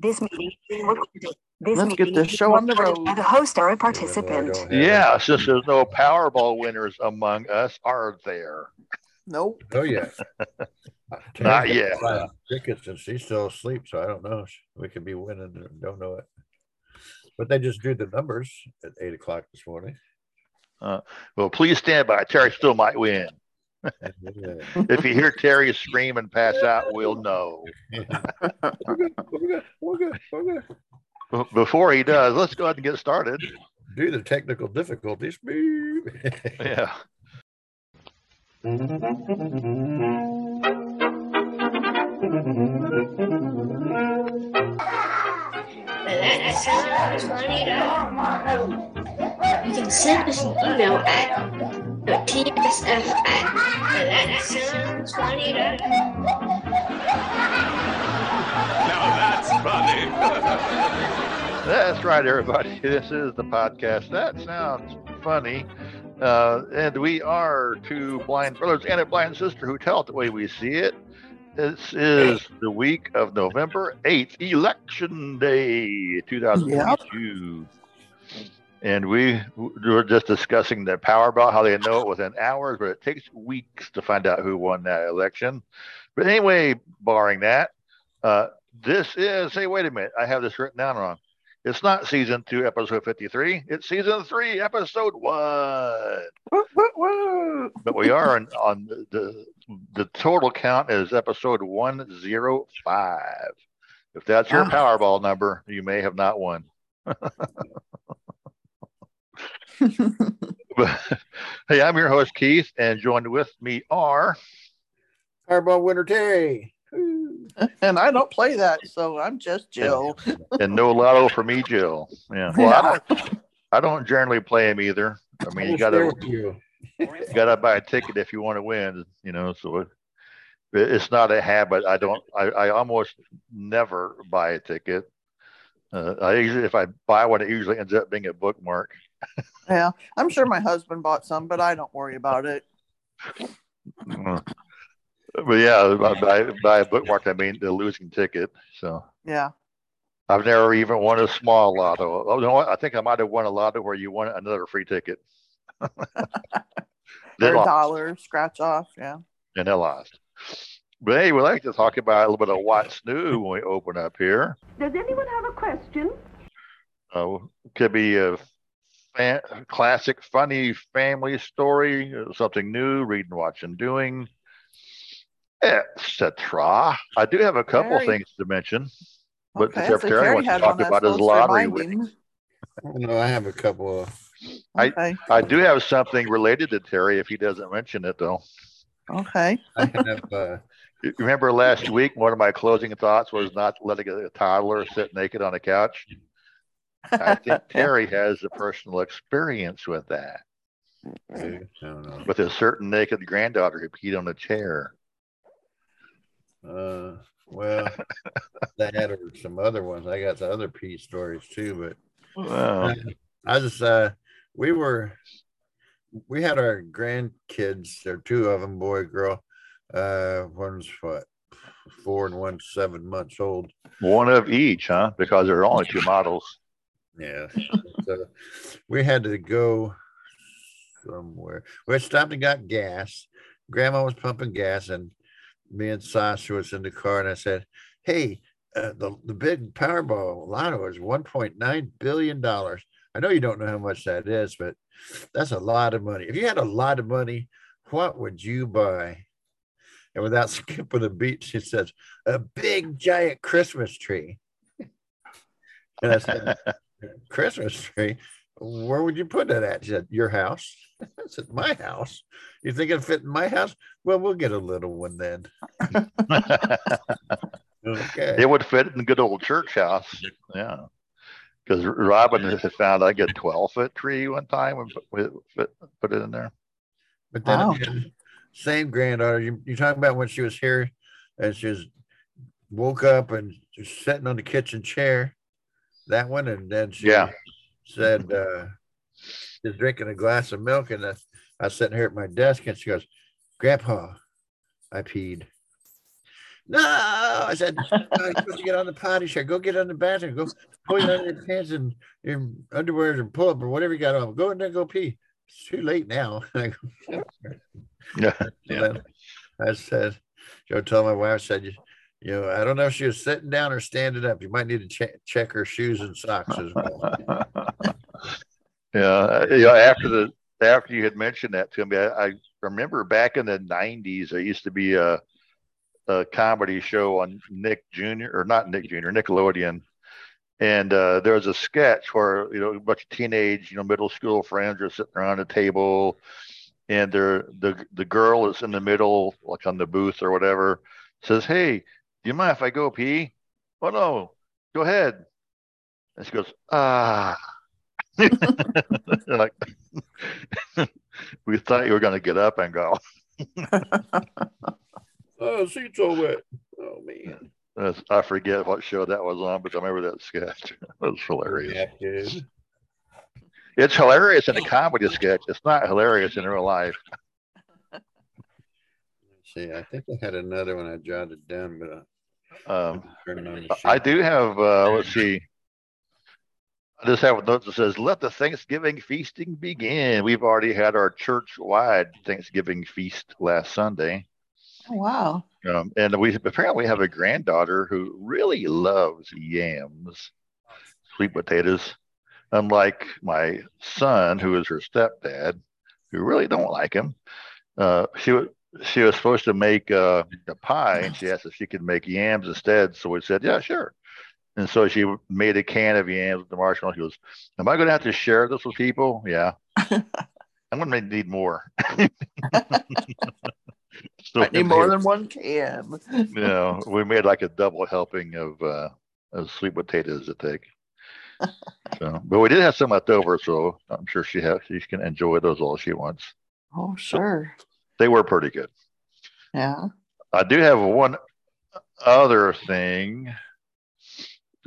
This meeting is being recorded. This Let's get meeting this is show on the recorded road. by The host or a Even though I participant. don't Yeah, it's just there's no Powerball winners among us, are there? Nope. Oh yeah. Not Terry yet. got Tickets and she's still asleep, so I don't know. We could be winning. and Don't know it. But they just drew the numbers at eight o'clock this morning. Uh, well, please stand by. Terry still might win. And, yeah. If you hear Terry scream and pass out, we'll know. We're good. We're good. We're good. We're good. Before he does, let's go ahead and get started. Due to technical difficulties. Yeah. That sounds funny. You can send us an email at tsf at that sounds funny. Now that's funny. That's right, everybody. This is the podcast. That sounds funny. Uh, and we are two blind brothers and a blind sister who tell it the way we see it. This is the week of November 8th, Election Day 2022. And we were just discussing the Powerball, how they know it within hours, but it takes weeks to find out who won that election. But anyway, barring that, uh, this is, hey, wait a minute, I have this written down wrong. It's not season two, episode 53. It's season three, episode one. Woo, woo, woo. But we are on, on the, the the total count is episode 105. If that's your Ah. Powerball number, you may have not won. But, hey, I'm your host, Keith, and joined with me are Fireball winner Terry. And I don't play that, so I'm just Jill. and no lotto for me, Jill. Yeah. Well, I don't, I don't generally play them either. I mean, you gotta you. you got to buy a ticket if you want to win. You know, so it, it's not a habit. I don't. I, I almost never buy a ticket. Uh, I usually, if I buy one, it usually ends up being a bookmark. Yeah, I'm sure my husband bought some, but I don't worry about it. Uh, but yeah, by, by, a bookmark, I mean the losing ticket. So Yeah. I've never even won a small lotto. Oh, you know what? I think I might have won a lotto where you won another free ticket. a dollar scratch off. Yeah. and they lost. But hey, we like to talk about a little bit of what's new when we open up here. Does anyone have a question? Uh, could be a fan, classic, funny family story, uh, something new, reading, watching, doing, etc. I do have a couple Very- things to mention. But Okay, Jeff so Terry Terry wants to talk about his lottery remind. No, I have a couple of. I- Okay. I do have something related to Terry if he doesn't mention it, though. Okay. I have uh, You Remember last week, one of my closing thoughts was not letting a toddler sit naked on a couch. I think Terry has a personal experience with that, I don't know. with a certain naked granddaughter who peed on a chair. Uh, well, that or some other ones. I got the other P stories too, but Well, I just uh, we were we had our grandkids. There are two of them, boy, girl. Uh, one's what four and one's seven months old. one of each, huh? Because there are only two models. Yeah. so we had to go somewhere. We stopped and got gas. Grandma was pumping gas, and me and Sasha was in the car, and I said, "Hey, uh, the the big Powerball lotto is 1.9 billion dollars. I know you don't know how much that is, but that's a lot of money. If you had a lot of money, what would you buy?" And without skipping a beat, she says, "A big giant Christmas tree." And I said, Christmas tree. Where would you put that at? She said, Your house. I said, My house. You think it'd fit in my house? Well, we'll get a little one then. Okay. it would fit in the good old church house. Yeah. Because Robin had found I get a 12 foot tree one time and put, put, put it in there. But then Wow. again, same granddaughter. You, you talking about when she was here and she was woke up and just sitting on the kitchen chair. That one, and then she Yeah. said uh she's drinking a glass of milk, and I, I was sitting here at my desk, and she goes, "Grandpa, I peed." No, I said, "Oh, you're supposed to get on the potty chair. Go get on the bathroom. Go pull it under your pants and your underwear and pull up or whatever you got on. Go in there, go pee. It's too late now. I Yeah. I said, Joe told my wife, said, you, you know, I don't know if she was sitting down or standing up. You might need to check check her shoes and socks as well. yeah, yeah. After the after you had mentioned that to me, I, I remember back in the '90s there used to be a a comedy show on Nick Jr. or not Nick Jr. Nickelodeon, and uh, there was a sketch where you know a bunch of teenage, you know, middle school friends are sitting around a table, and they're the the girl is in the middle, like on the booth or whatever, says, "Hey, do you mind if I go pee?" Oh no, go ahead. And she goes, ah. like we thought you were going to get up and go. oh, seat's all wet. Oh man. I forget what show that was on, but I remember that sketch. It was hilarious. Yeah, kid. It's hilarious in a comedy sketch. It's not hilarious in real life. See, I think I had another one I jotted down, but uh, Um, turning on the I do have. Uh, let's see. I just have a note that says, "Let the Thanksgiving feasting begin." We've already had our church-wide Thanksgiving feast last Sunday. Oh, wow. Um, and we apparently have a granddaughter who really loves yams, sweet potatoes, unlike my son, who is her stepdad, who really don't like him. Uh, she wa- she was supposed to make uh, a pie, and she asked if she could make yams instead. So we said, "Yeah, sure." And so she made a can of yams with the marshmallow. She goes, "Am I going to have to share this with people?" Yeah. I'm going to need more. So I need more made- than one can. you know, we made like a double helping of uh of sweet potatoes to take. So, but we did have some left over, so I'm sure she has she can enjoy those all she wants. Oh, sure. They were pretty good. Yeah. I do have one other thing.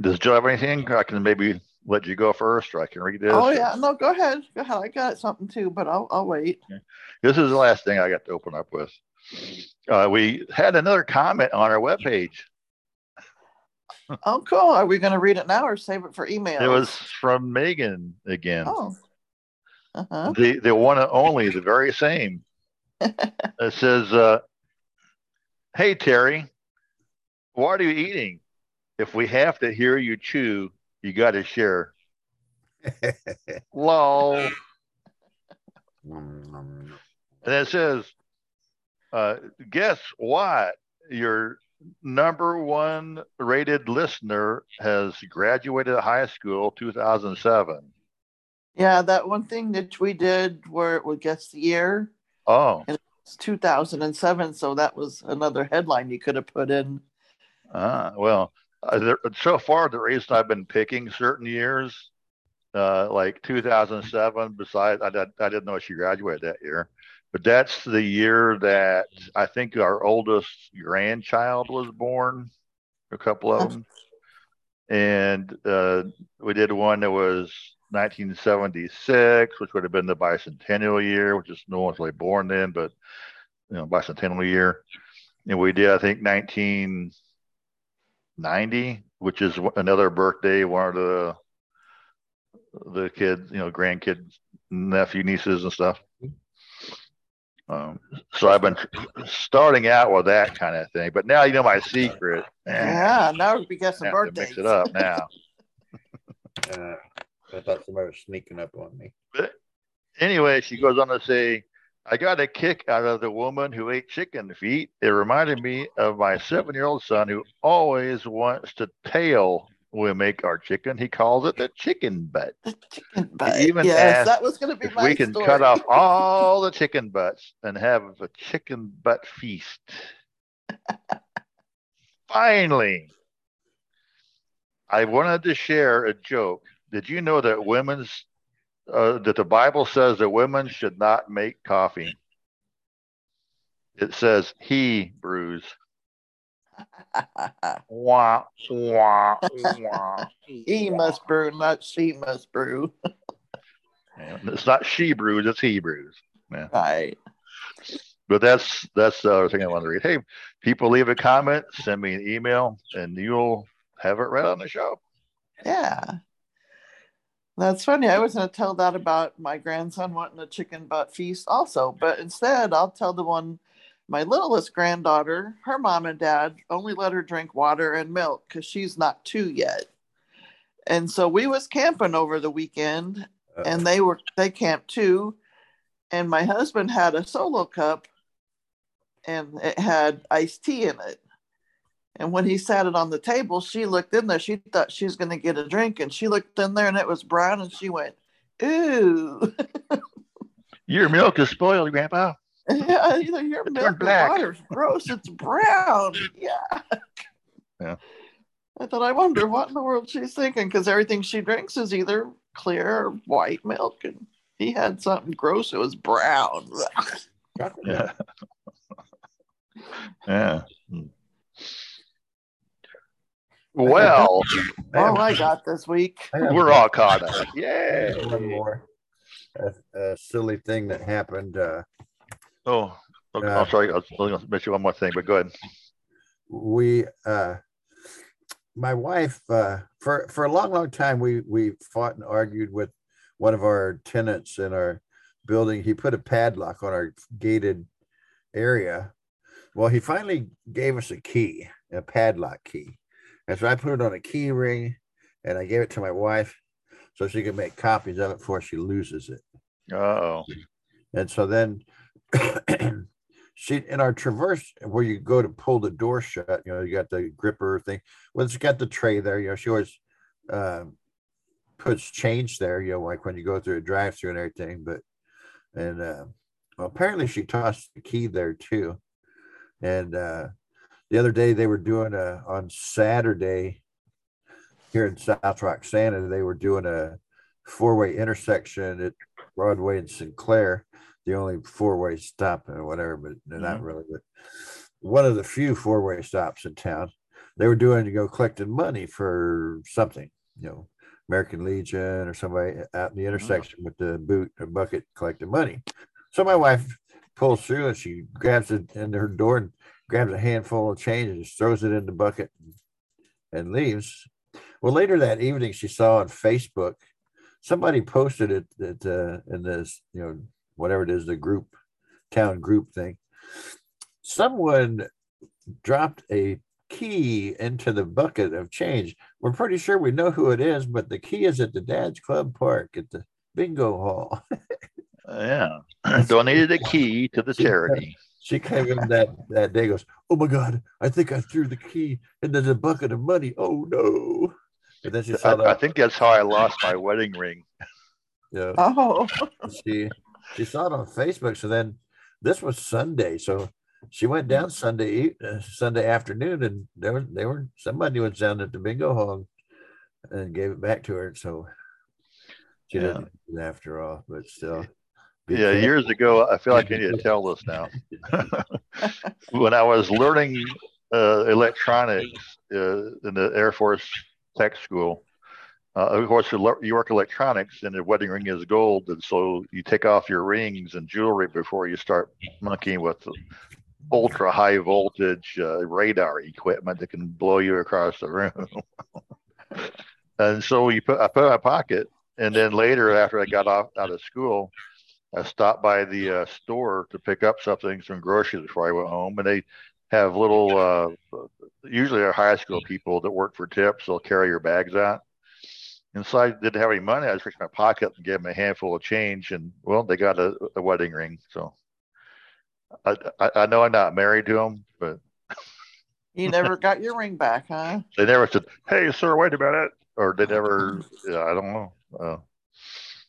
Does Joe have anything? I can maybe let you go first, or I can read this. Oh, yeah. No, go ahead. Go ahead. I got something too, but I'll, I'll wait. This is the last thing I got to open up with. Uh, we had another comment on our webpage. Oh, cool. Are we going to read it now or save it for email? It was from Megan again. Oh. Uh-huh. the the one and only, the very same. it says, uh, "Hey Terry, what are you eating? If we have to hear you chew, you got to share." Lol. And it says, uh, "Guess what? Your number one rated listener has graduated high school 2007." Yeah, that one thing that we did where it would guess the year, Oh, it's 2007. So that was another headline you could have put in. Ah, well, uh, there, so far the reason I've been picking certain years, uh, like 2007. Besides, I, I didn't know she graduated that year, but that's the year that I think our oldest grandchild was born. A couple of them, and uh, we did one that was 1976, which would have been the bicentennial year, which is no one's really born then, but you know, bicentennial year. And we did, I think, 1990, which is another birthday. One of the the kids, you know, grandkids, nephew, nieces, and stuff. Um, so I've been starting out with that kind of thing, but now you know my secret. Eh, Yeah, now we I guessing have to birthdays. mix it up now. uh, I thought somebody was sneaking up on me. But anyway, she goes on to say, I got a kick out of the woman who ate chicken feet. It reminded me of my seven year old son who always wants to tail we make our chicken. He calls it the chicken butt. The chicken butt. even yes, asked that was going to be If my we can story. cut off all the chicken butts and have a chicken butt feast. Finally, I wanted to share a joke. Did you know that women's uh, that the Bible says that women should not make coffee? It says he brews. Wah, wah, wah. he must brew, not she must brew. And It's not she brews, it's he brews. Right. but that's that's the other thing I want to read. Hey, people leave a comment, send me an email, and you'll have it read on the show. Yeah. That's funny. I was going to tell that about my grandson wanting a chicken butt feast also, but instead I'll tell the one my littlest granddaughter, her mom and dad only let her drink water and milk because she's not two yet. And so we was camping over the weekend and they were they camped too. And my husband had a solo cup and it had iced tea in it. And when he sat it on the table, she looked in there. She thought she was going to get a drink, and she looked in there, and it was brown. And she went, "Ooh, Your milk is spoiled, Grandpa. yeah, either your milk or black." water's gross. It's brown." Yeah. Yeah. I thought, I wonder what in the world she's thinking, because everything she drinks is either clear or white milk, and he had something gross. It was brown. Yeah. yeah. Hmm. Well, I All I got this week. We're all caught up. Yay. one more a, a silly thing that happened. Uh, Oh, okay. Uh, I'm sorry. I was going to mention one more thing, but go ahead. we uh my wife uh for for a long long time we we fought and argued with one of our tenants in our building he put a padlock on our gated area well he finally gave us a key a padlock key and so i put it on a key ring and i gave it to my wife so she could make copies of it before she loses it Oh, and so then she in our traverse where you go to pull the door shut, you know, you got the gripper thing. Well, it's got the tray there. You know, she always um, puts change there, you know, like when you go through a drive through and everything. But and uh, well, apparently she tossed the key there too. And uh, the other day they were doing a on Saturday here in South Roxana, they were doing a four-way intersection at Broadway and Sinclair, the only four-way stop or whatever, but they're not really, but one of the few four-way stops in town. They were doing to go collecting money for something, you know, American Legion or somebody out in the intersection with the boot or bucket collecting money. So my wife pulls through and she grabs it in her door and grabs a handful of change and just throws it in the bucket and leaves. Well, later that evening, she saw on Facebook somebody posted it that uh, in this, you know, whatever it is, the group, town group thing. Someone dropped a key into the bucket of change. We're pretty sure we know who it is, but the key is at the Dad's Club Park at the bingo hall. yeah. Donated a key to the charity. She came in that that day, goes, "Oh my God, I think I threw the key into the bucket of money. Oh no!" And then she saw I, that. I think that's how I lost my wedding ring. yeah. Oh, she she saw it on Facebook. So then this was Sunday. So she went down Sunday uh, Sunday afternoon, and there was they were somebody was down at the bingo hall and gave it back to her. So she Yeah. didn't after all, but still. Yeah, careful. years ago, I feel like I need to tell this now. when I was learning uh, electronics uh, in the Air Force Tech School, uh, of course, work electronics and the wedding ring is gold. And so you take off your rings and jewelry before you start monkeying with ultra high voltage uh, radar equipment that can blow you across the room. and so you put, I put my pocket. And then later, after I got off out of school, I stopped by the uh, store to pick up something, some groceries before I went home, and they have little, uh, usually they're high school people that work for tips. They'll carry your bags out. And so I didn't have any money. I just reached my pocket and gave them a handful of change, and well, they got a, a wedding ring. So I, I, I know I'm not married to them, but you never got your ring back, huh? they never said, "Hey, sir, wait a minute," or they never. Yeah, I don't know. Uh,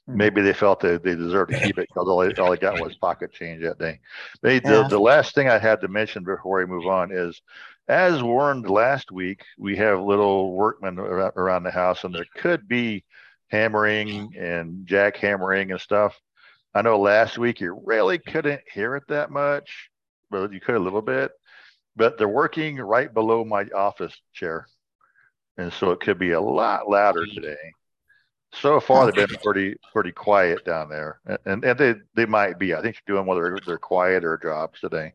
maybe they felt that they deserved to keep it because all they, all they got was pocket change that day. They, the, the last thing I had to mention before we move on is, as warned last week, we have little workmen around the house, and there could be hammering and jackhammering and stuff. I know last week you really couldn't hear it that much, but you could a little bit. But they're working right below my office chair, and so it could be a lot louder today. So far, they've been pretty pretty quiet down there, and and they they might be. I think they're doing whether they're quieter jobs today.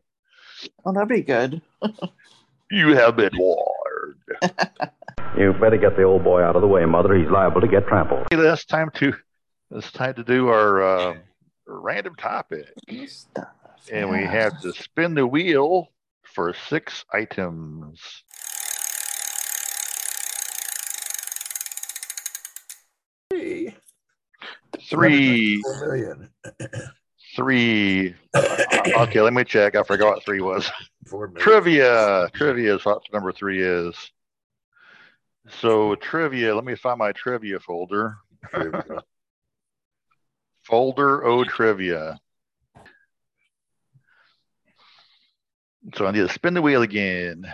Oh, that'd be good. You have been warned. You better get the old boy out of the way, Mother. He's liable to get trampled. Hey, it's time to it's time to do our uh, random topic, Stuff. and we have to spin the wheel for six items. Hey, Three, four million. three. uh, okay, let me check. I forgot what three was. Trivia. Trivia is what number three is. So trivia. Let me find my trivia folder. Folder O trivia. So I need to spin the wheel again.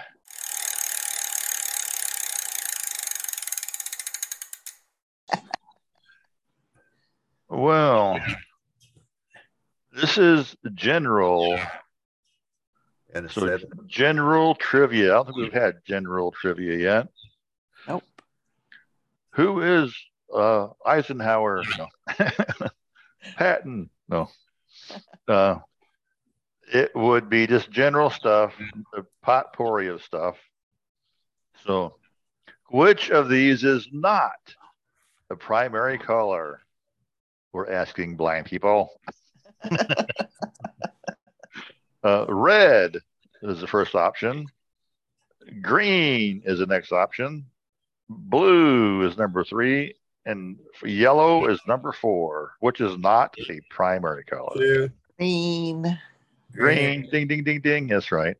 Well, this is general. And it So said, general trivia. I don't think we've had general trivia yet. Nope. Who is uh, Eisenhower? No. Patton? No. Uh, it would be just general stuff, a potpourri of stuff. So, which of these is not a primary color? We're asking blind people. uh, red is the first option. Green is the next option. Blue is number three. And yellow is number four, which is not a primary color. two, Green. Green, ding, ding, ding, ding. That's right.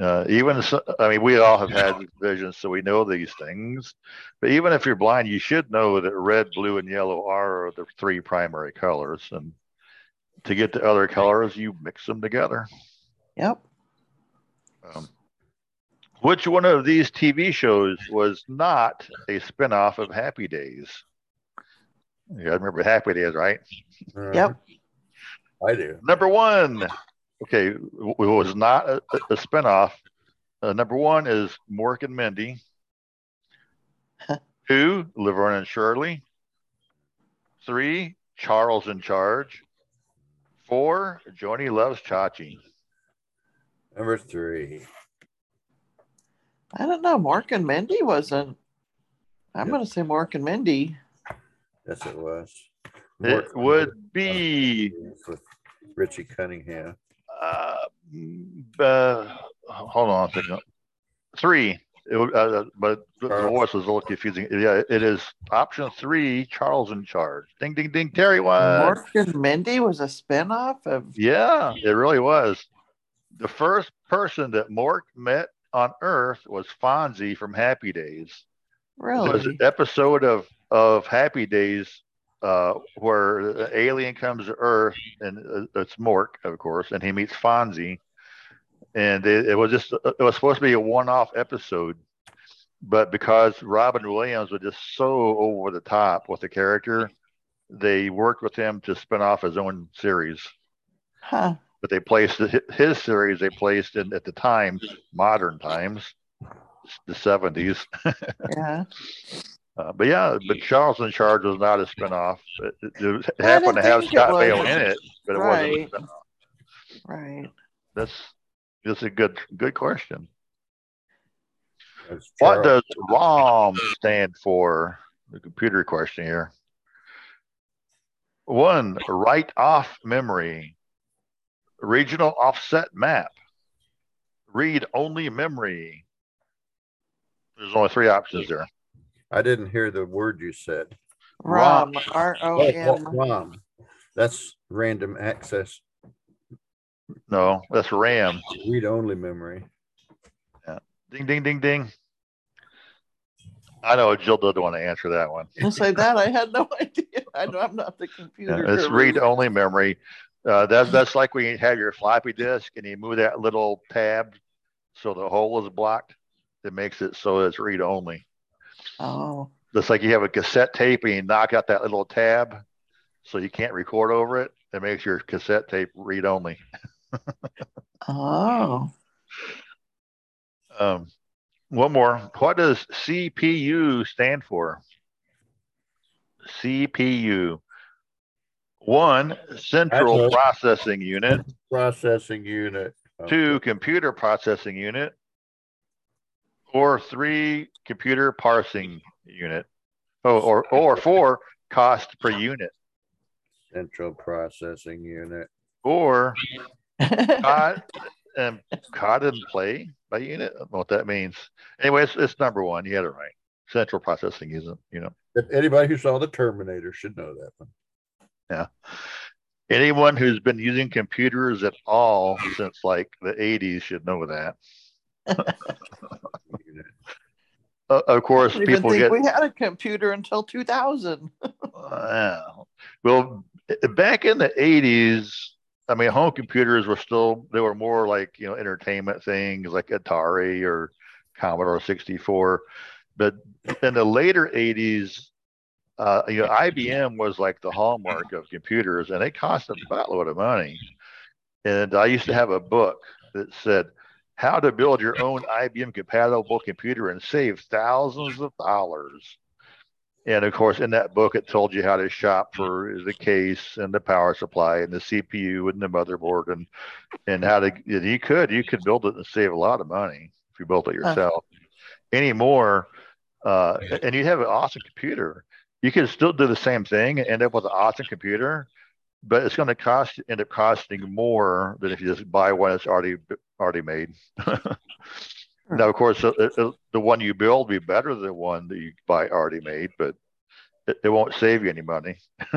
Uh, even, so, I mean, we all have had vision, so we know these things. But even if you're blind, you should know that red, blue, and yellow are the three primary colors. And to get the other colors, you mix them together. Yep. Um, which one of these TV shows was not a spinoff of Happy Days? You guys remember Happy Days, right? uh, Yep. I do. Number one, okay, it was not a, a spinoff. Uh, number one is Mork and Mindy. Two, Laverne and Shirley. Three, Charles in Charge. Four, Joni Loves Chachi. Number three. I don't know. Mork and Mindy wasn't. I'm Yep. going to say Mork and Mindy. Yes, it was. It would be with Richie Cunningham. uh, uh, hold on a second. Three. It, uh, but the the voice was a little confusing. Yeah, it is option three, Charles in charge. Ding, ding, ding. Terry was. Mork and Mindy was a spinoff of. Yeah, it really was. The first person that Mork met on Earth was Fonzie from Happy Days. There was an episode of of Happy Days uh, where the alien comes to Earth, and uh, it's Mork, of course, and he meets Fonzie, and it, it was just it was supposed to be a one-off episode, but because Robin Williams was just so over the top with the character, they worked with him to spin off his own series. Huh. But they placed hi- his series. They placed in at the time, modern times, the seventies. Yeah. Uh, but yeah, but Charles in Charge was not a spinoff. It, it, it happened to have Scott. Baio in it, but it Right. wasn't a spinoff. Right. That's that's a good good question. What does ROM stand for? The computer question here. One, write off memory. Regional offset map. Read only memory. There's only three options there. I didn't hear the word you said. Rom. R O Oh, ROM. That's random access No, that's RAM. read only memory. Yeah. Ding, ding, ding, ding. I know Jill doesn't want to answer that one. I'll say that. I had no idea. I know I'm not the Yeah, computer. it's guru. read only memory. Uh, that's that's like when you have your floppy disk and you move that little tab so the hole is blocked. It makes it so it's read only. Oh. Just like you have a cassette tape and you knock out that little tab so you can't record over it. It makes your cassette tape read only. Oh. Um, one more. What does CPU stand for? CPU. One, central processing unit. Processing unit. Two, computer processing unit. Or three, computer parsing unit. Oh, or, or four, cost per unit. Central processing unit. Or cod, um, cod and play by unit. I don't know what that means. Anyway, it's, it's number one. You had it right. Central processing isn't, you know. If anybody who saw the Terminator should know that one. Yeah. Anyone who's been using computers at all since like the 80s should know that. Uh, of course, I didn't people think get we had a computer until 2000. Uh, well, back in the 80s, I mean, home computers were still, they were more like, you know, entertainment things like Atari or Commodore 64. But in the later 80s, uh, you know, IBM was like the hallmark of computers and they cost a buttload of money. And I used to have a book that said, how to build your own IBM compatible computer and save thousands of dollars. And of course, in that book, it told you how to shop for the case and the power supply and the CPU and the motherboard and and how to. and You could you could build it and save a lot of money if you built it yourself. Anymore, uh, and you have an awesome computer, you can still do the same thing and end up with an awesome computer, but it's going to cost end up costing more than if you just buy one that's already already made. now, of course, uh, uh, the one you build will be better than the one that you buy already made, but it, it won't save you any money.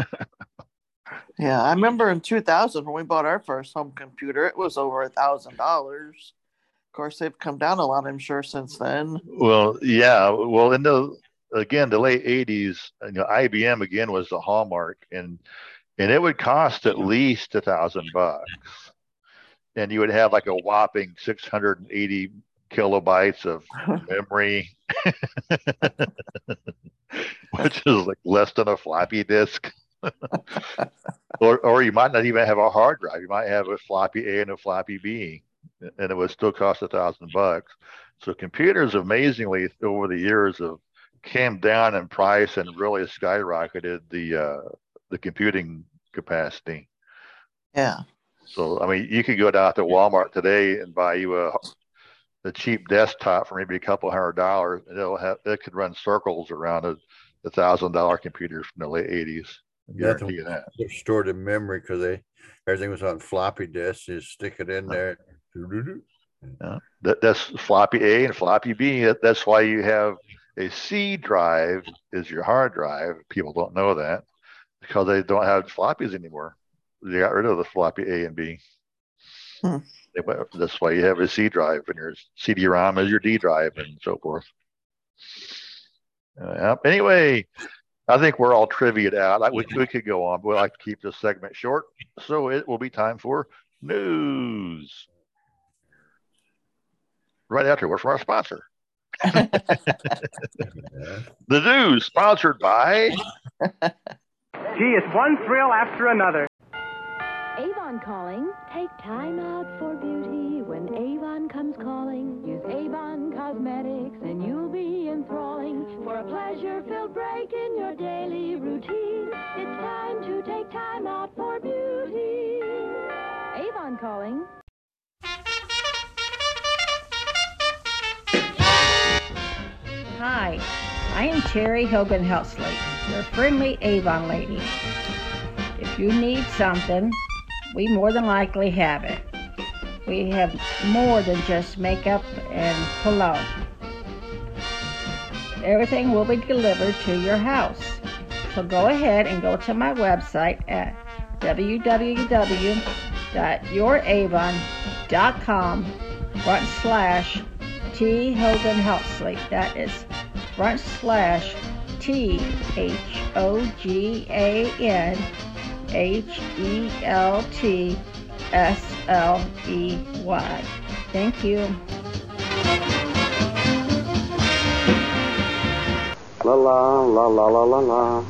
Yeah, I remember in 2000 when we bought our first home computer, it was over a thousand dollars. Of course, they've come down a lot, I'm sure, since then. Well, yeah. Well, in the again the late '80s, you know, IBM again was the hallmark, and and it would cost at least a thousand bucks, and you would have like a whopping 680 kilobytes of memory, which is like less than a floppy disk. or, or you might not even have a hard drive. You might have a floppy A and a floppy B, and it would still cost a thousand bucks. So computers, amazingly, over the years, have came down in price and really skyrocketed the uh, the computing capacity. Yeah. So I mean, you could go down to Walmart today and buy you a a cheap desktop for maybe a couple hundred dollars, and it'll have it could run circles around a, a thousand dollar computers from the late eighties. Guarantee that. They're stored in memory because they everything was on floppy disks. You stick it in there. Doo-doo-doo. That, that's floppy A and floppy B. That, that's why you have a C drive is your hard drive. People don't know that because they don't have floppies anymore. They got rid of the floppy A and B. Hmm. They went- That's why you have a C drive and your CD-ROM is your D drive and so forth. Uh, anyway, I think we're all triviaed out. I, we, we could go on, but we like to keep this segment short. So it will be time for news. Right after, we're from our sponsor. The news sponsored by Gee, it's one thrill after another. Avon calling. Take time out for beauty when Avon comes calling. Use Avon Cosmetics and you'll be enthralling for a pleasure-filled break in your daily routine. It's time to take time out for beauty. Avon calling. Hi, I am Terry Hogan Heltsley, your friendly Avon lady. If you need something, we more than likely have it. We have more than just makeup and cologne. Everything will be delivered to your house. So go ahead and go to my website at www.youravon.com front slash T Hogan. That is front slash T H O G A N H E L T S L E Y. Thank you. La la la la la la la.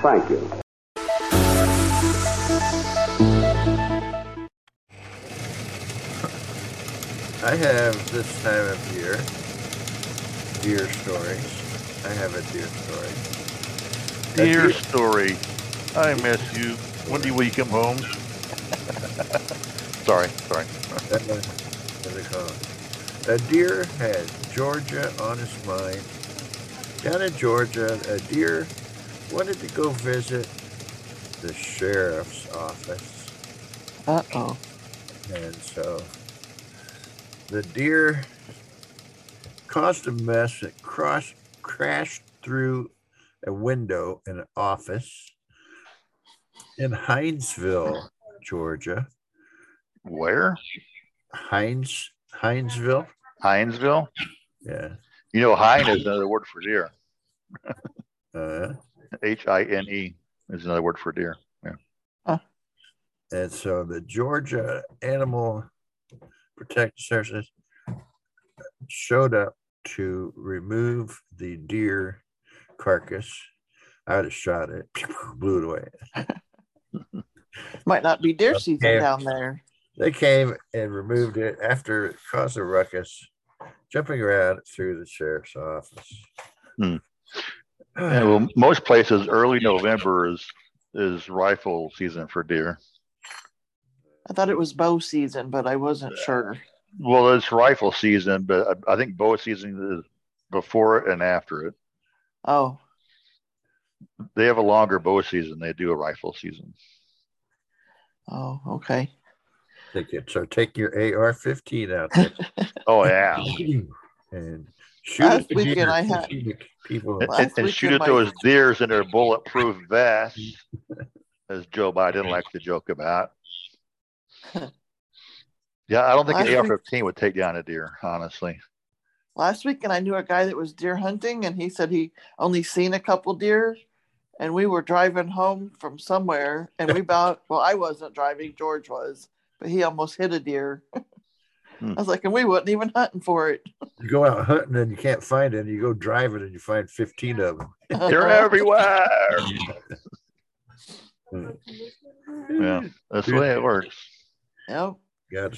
Thank you. I have this time of year deer stories. I have a deer story. Dear story, I miss you. When do will you come home? sorry, sorry. That one, what they call it. A deer had Georgia on his mind. Down in Georgia, a deer wanted to go visit the sheriff's office. Uh oh. And so the deer caused a mess. It crossed, crashed through a window in an office in Hinesville, Georgia. Where? Hines, Hinesville. Hinesville. Yeah. You know, Hine is another word for deer. Uh, H I N E is another word for deer. Yeah. and so the Georgia Animal Protective Services showed up to remove the deer carcass. I would have shot it, blew it away. Might not be deer season Okay. down there. They came and removed it after it caused a ruckus, jumping around through the sheriff's office. Hmm. Yeah, well, most places early November is is rifle season for deer. I thought it was bow season, but I wasn't sure. Well, it's rifle season, but I, I think bow season is before it and after it. Oh, They have a longer bow season. They do a rifle season. oh, okay. Take it. So take your AR-15 out there Oh yeah, and shoot Last at weekend deer, I had- shoot at people. and, and- and shoot weekend at my- those deers in their bulletproof vests, as Joe Biden likes to joke about. Yeah, I don't think an Last week- AR-15 would take down a deer, honestly. Last weekend I knew a guy that was deer hunting, and he said he only seen a couple deer. And we were driving home from somewhere, and we about well, I wasn't driving, George was, but he almost hit a deer. Hmm. I was like, and we wasn't even hunting for it. You go out hunting and you can't find it. You go driving and you find 15 of them. They're everywhere. Yeah, that's the way it works. Yep. Got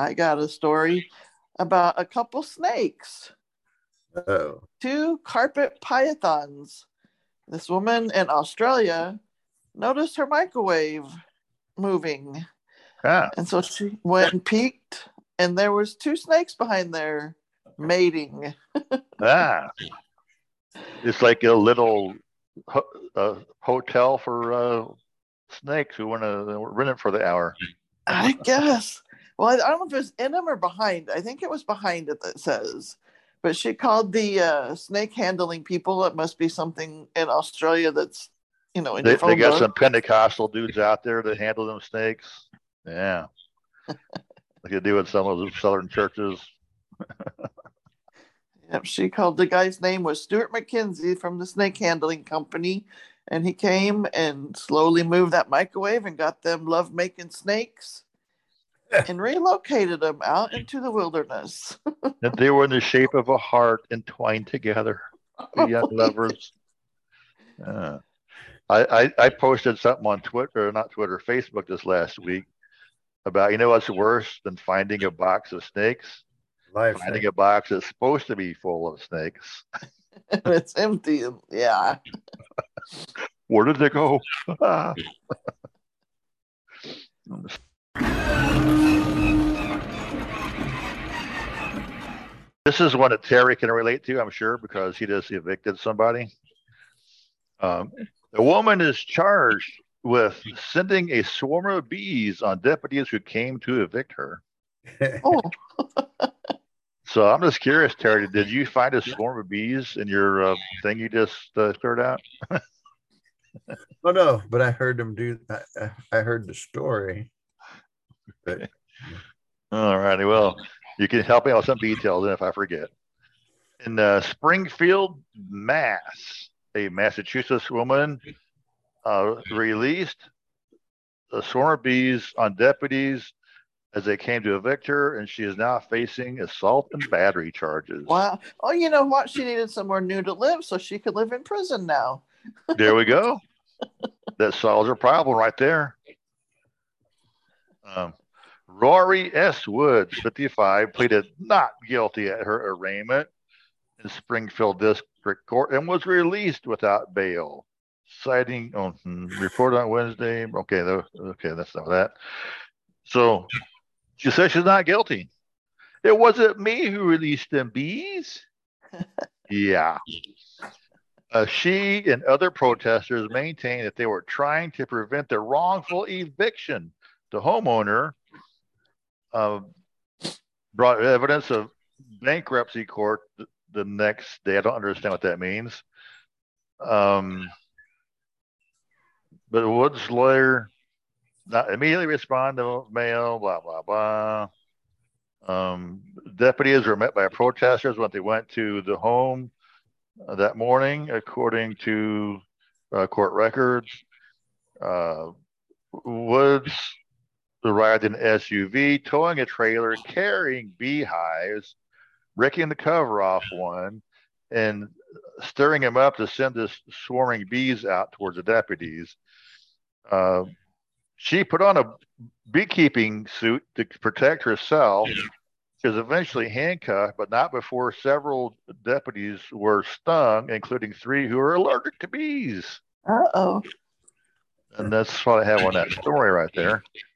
I got a story about a couple snakes, Oh, two carpet pythons. This woman in Australia noticed her microwave moving, Ah, and so she went and peeked, and there was two snakes behind there mating. ah. It's like a little ho- uh, hotel for uh, snakes who want to rent it for the hour. I guess. Well, I don't know if it was in them or behind. I think it was behind it that says. But she called the uh, snake handling people. It must be something in Australia that's, you know, in They, they got some Pentecostal dudes out there that handle them snakes. Yeah. like they do in some of the southern churches. Yep, she called the guy's name was Stuart McKenzie from the snake handling company, and he came and slowly moved that microwave and got them love making snakes, and relocated them out into the wilderness. That they were in the shape of a heart entwined together. The young lovers. Yeah. I, I, I posted something on Twitter, not Twitter, Facebook this last week about you know what's worse than finding a box of snakes? life. Finding a box that's supposed to be full of snakes. it's empty. Yeah. Where did they go? This is one that Terry can relate to, I'm sure, because he just evicted somebody. Um, the woman is charged with sending a swarm of bees on deputies who came to evict her. Oh, So I'm just curious, Terry, did you find a swarm of bees in your uh, thing you just uh, cleared out? Oh no, but I heard them do. I, I- I heard the story. All righty. Well, you can help me out with some details if I forget. In uh, Springfield, Mass, a Massachusetts woman uh, released the swarm of bees on deputies as they came to evict her, and she is now facing assault and battery charges. wow. Oh, you know what? She needed somewhere new to live, so she could live in prison now. There we go. that solves her problem right there. Um, Rorie S. Woods, 55, pleaded not guilty at her arraignment in Springfield District Court and was released without bail, citing on hmm, report on Wednesday. Okay, okay, that's not that. So she says she's not guilty. It wasn't me who released them bees. yeah. Uh, she and other protesters maintained that they were trying to prevent the wrongful eviction. The homeowner uh, brought evidence of bankruptcy court th- the next day. I don't understand what that means. Um, but Wood's lawyer not immediately responded to mail, blah, blah, blah. Um, deputies were met by protesters when they went to the home uh, that morning, according to uh, court records. Uh, Woods arrived in an SUV, towing a trailer carrying beehives, ripping the cover off one, and stirring him up to send the swarming bees out towards the deputies. Uh, she put on a beekeeping suit to protect herself. She was eventually handcuffed, but not before several deputies were stung, including three who were allergic to bees. Uh oh. And that's what I have on that story right there.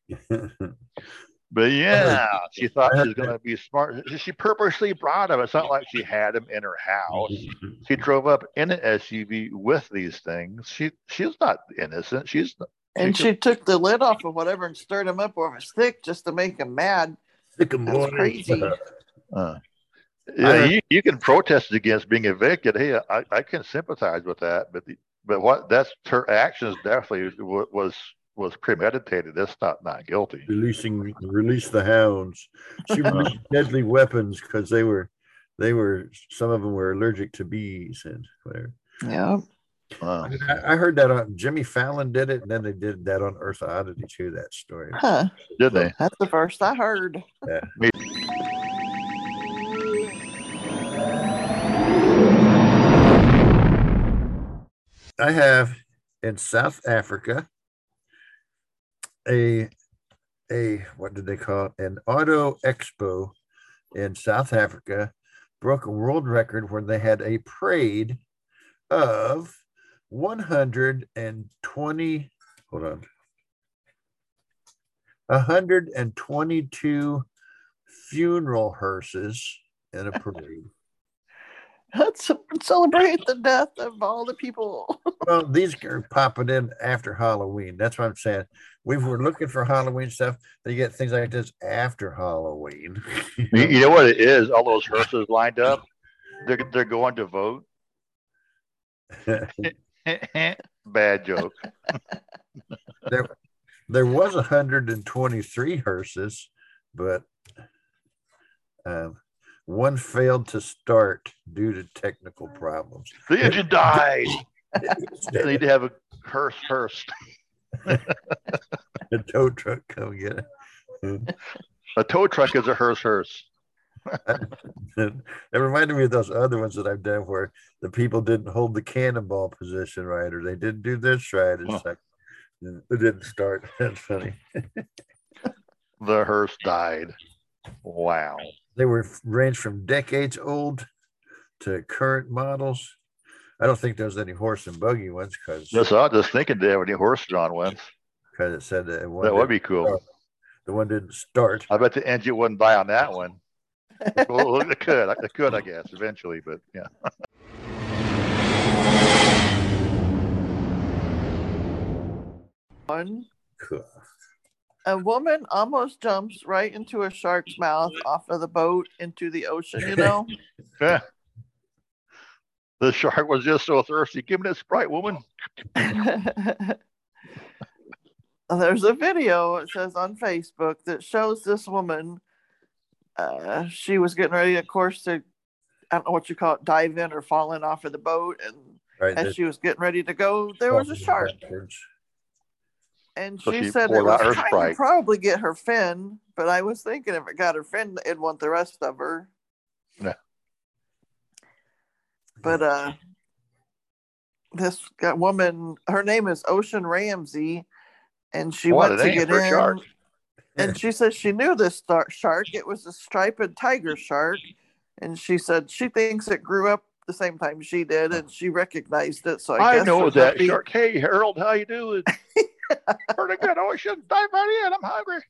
But yeah, she thought she was going to be smart. She purposely brought him. It's not like she had him in her house. She drove up in an SUV with these things. She she's not innocent. She's And she took the lid off of whatever and stirred him up with a stick just to make him mad. Sick of That's morning. crazy. Uh, yeah, you, you can protest against being evicted. Hey, I, I can sympathize with that, but the, but what that's her actions definitely wa- was was premeditated. That's not not guilty. Releasing, release the hounds. She released deadly weapons because they were, they were. Some of them were allergic to bees and whatever. Yeah. Wow. I, I heard that on Jimmy Fallon did it, and then they did that on Earth Oddity too. That story. Huh. Did they? That's the first I heard. Yeah. I have in South Africa a a what did they call it? An auto expo in South Africa broke a world record where they had a parade of 120 hold on 122 funeral hearses in a parade. Let's celebrate the death of all the people. well, these are popping in after Halloween. That's what I'm saying. We were looking for Halloween stuff. They get things like this after Halloween. You, you know what it is? All those hearses lined up. They're they're going to vote. Bad joke. there, there was 123 hearses, but um, one failed to start due to technical problems. The engine died. they need to have a hearse hearse. A tow truck come get it. A tow truck is a hearse hearse. it reminded me of those other ones that I've done where the people didn't hold the cannonball position right, or they didn't do this right. It's like it didn't start. That's funny. The hearse died. Wow. They were ranged from decades old to current models. I don't think there's any horse and buggy ones because That's I was just thinking they have any horse drawn ones. Because it said that one That would be cool. start. The one didn't start. I bet the engine wouldn't buy on that one. well, it could. It could, I guess, eventually, but yeah. One, Cool. a woman almost jumps right into a shark's mouth off of the boat into the ocean, you know? Yeah. The shark was just so thirsty. Give me that sprite, woman. There's a video, it says on Facebook, that shows this woman. Uh, she was getting ready, of course, to, I don't know what you call it, dive in or falling off of the boat. And Right. as she was getting ready to go, there was a shark. And So she she said it was out trying Sprite. to probably get her fin, but I was thinking if it got her fin, it'd want the rest of her. Yeah. But uh, this woman, her name is Ocean Ramsey, and she What went to get for in. shark. and she says she knew this star- shark. It was a striped tiger shark, and she said she thinks it grew up the same time she did, and she recognized it. So I, I guess know that must be- shark. Hey, Harold, how you doing? Pretty good. I should dive right in. I'm hungry.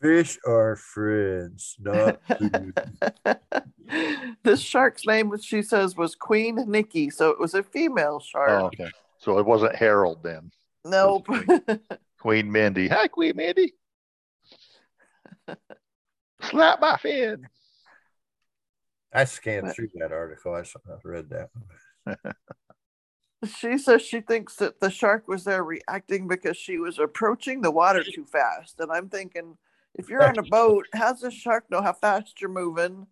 Fish are friends, not food. this shark's name, she says, was Queen Nikki, so it was a female shark. Oh, okay. So it wasn't Harold then. Nope. Queen Mindy. Hi, Queen Mindy. Slap my fin. I scanned through that article. I I read that. She says she thinks that the shark was there reacting because she was approaching the water too fast. And I'm thinking, if you're on a boat, how's the shark know how fast you're moving?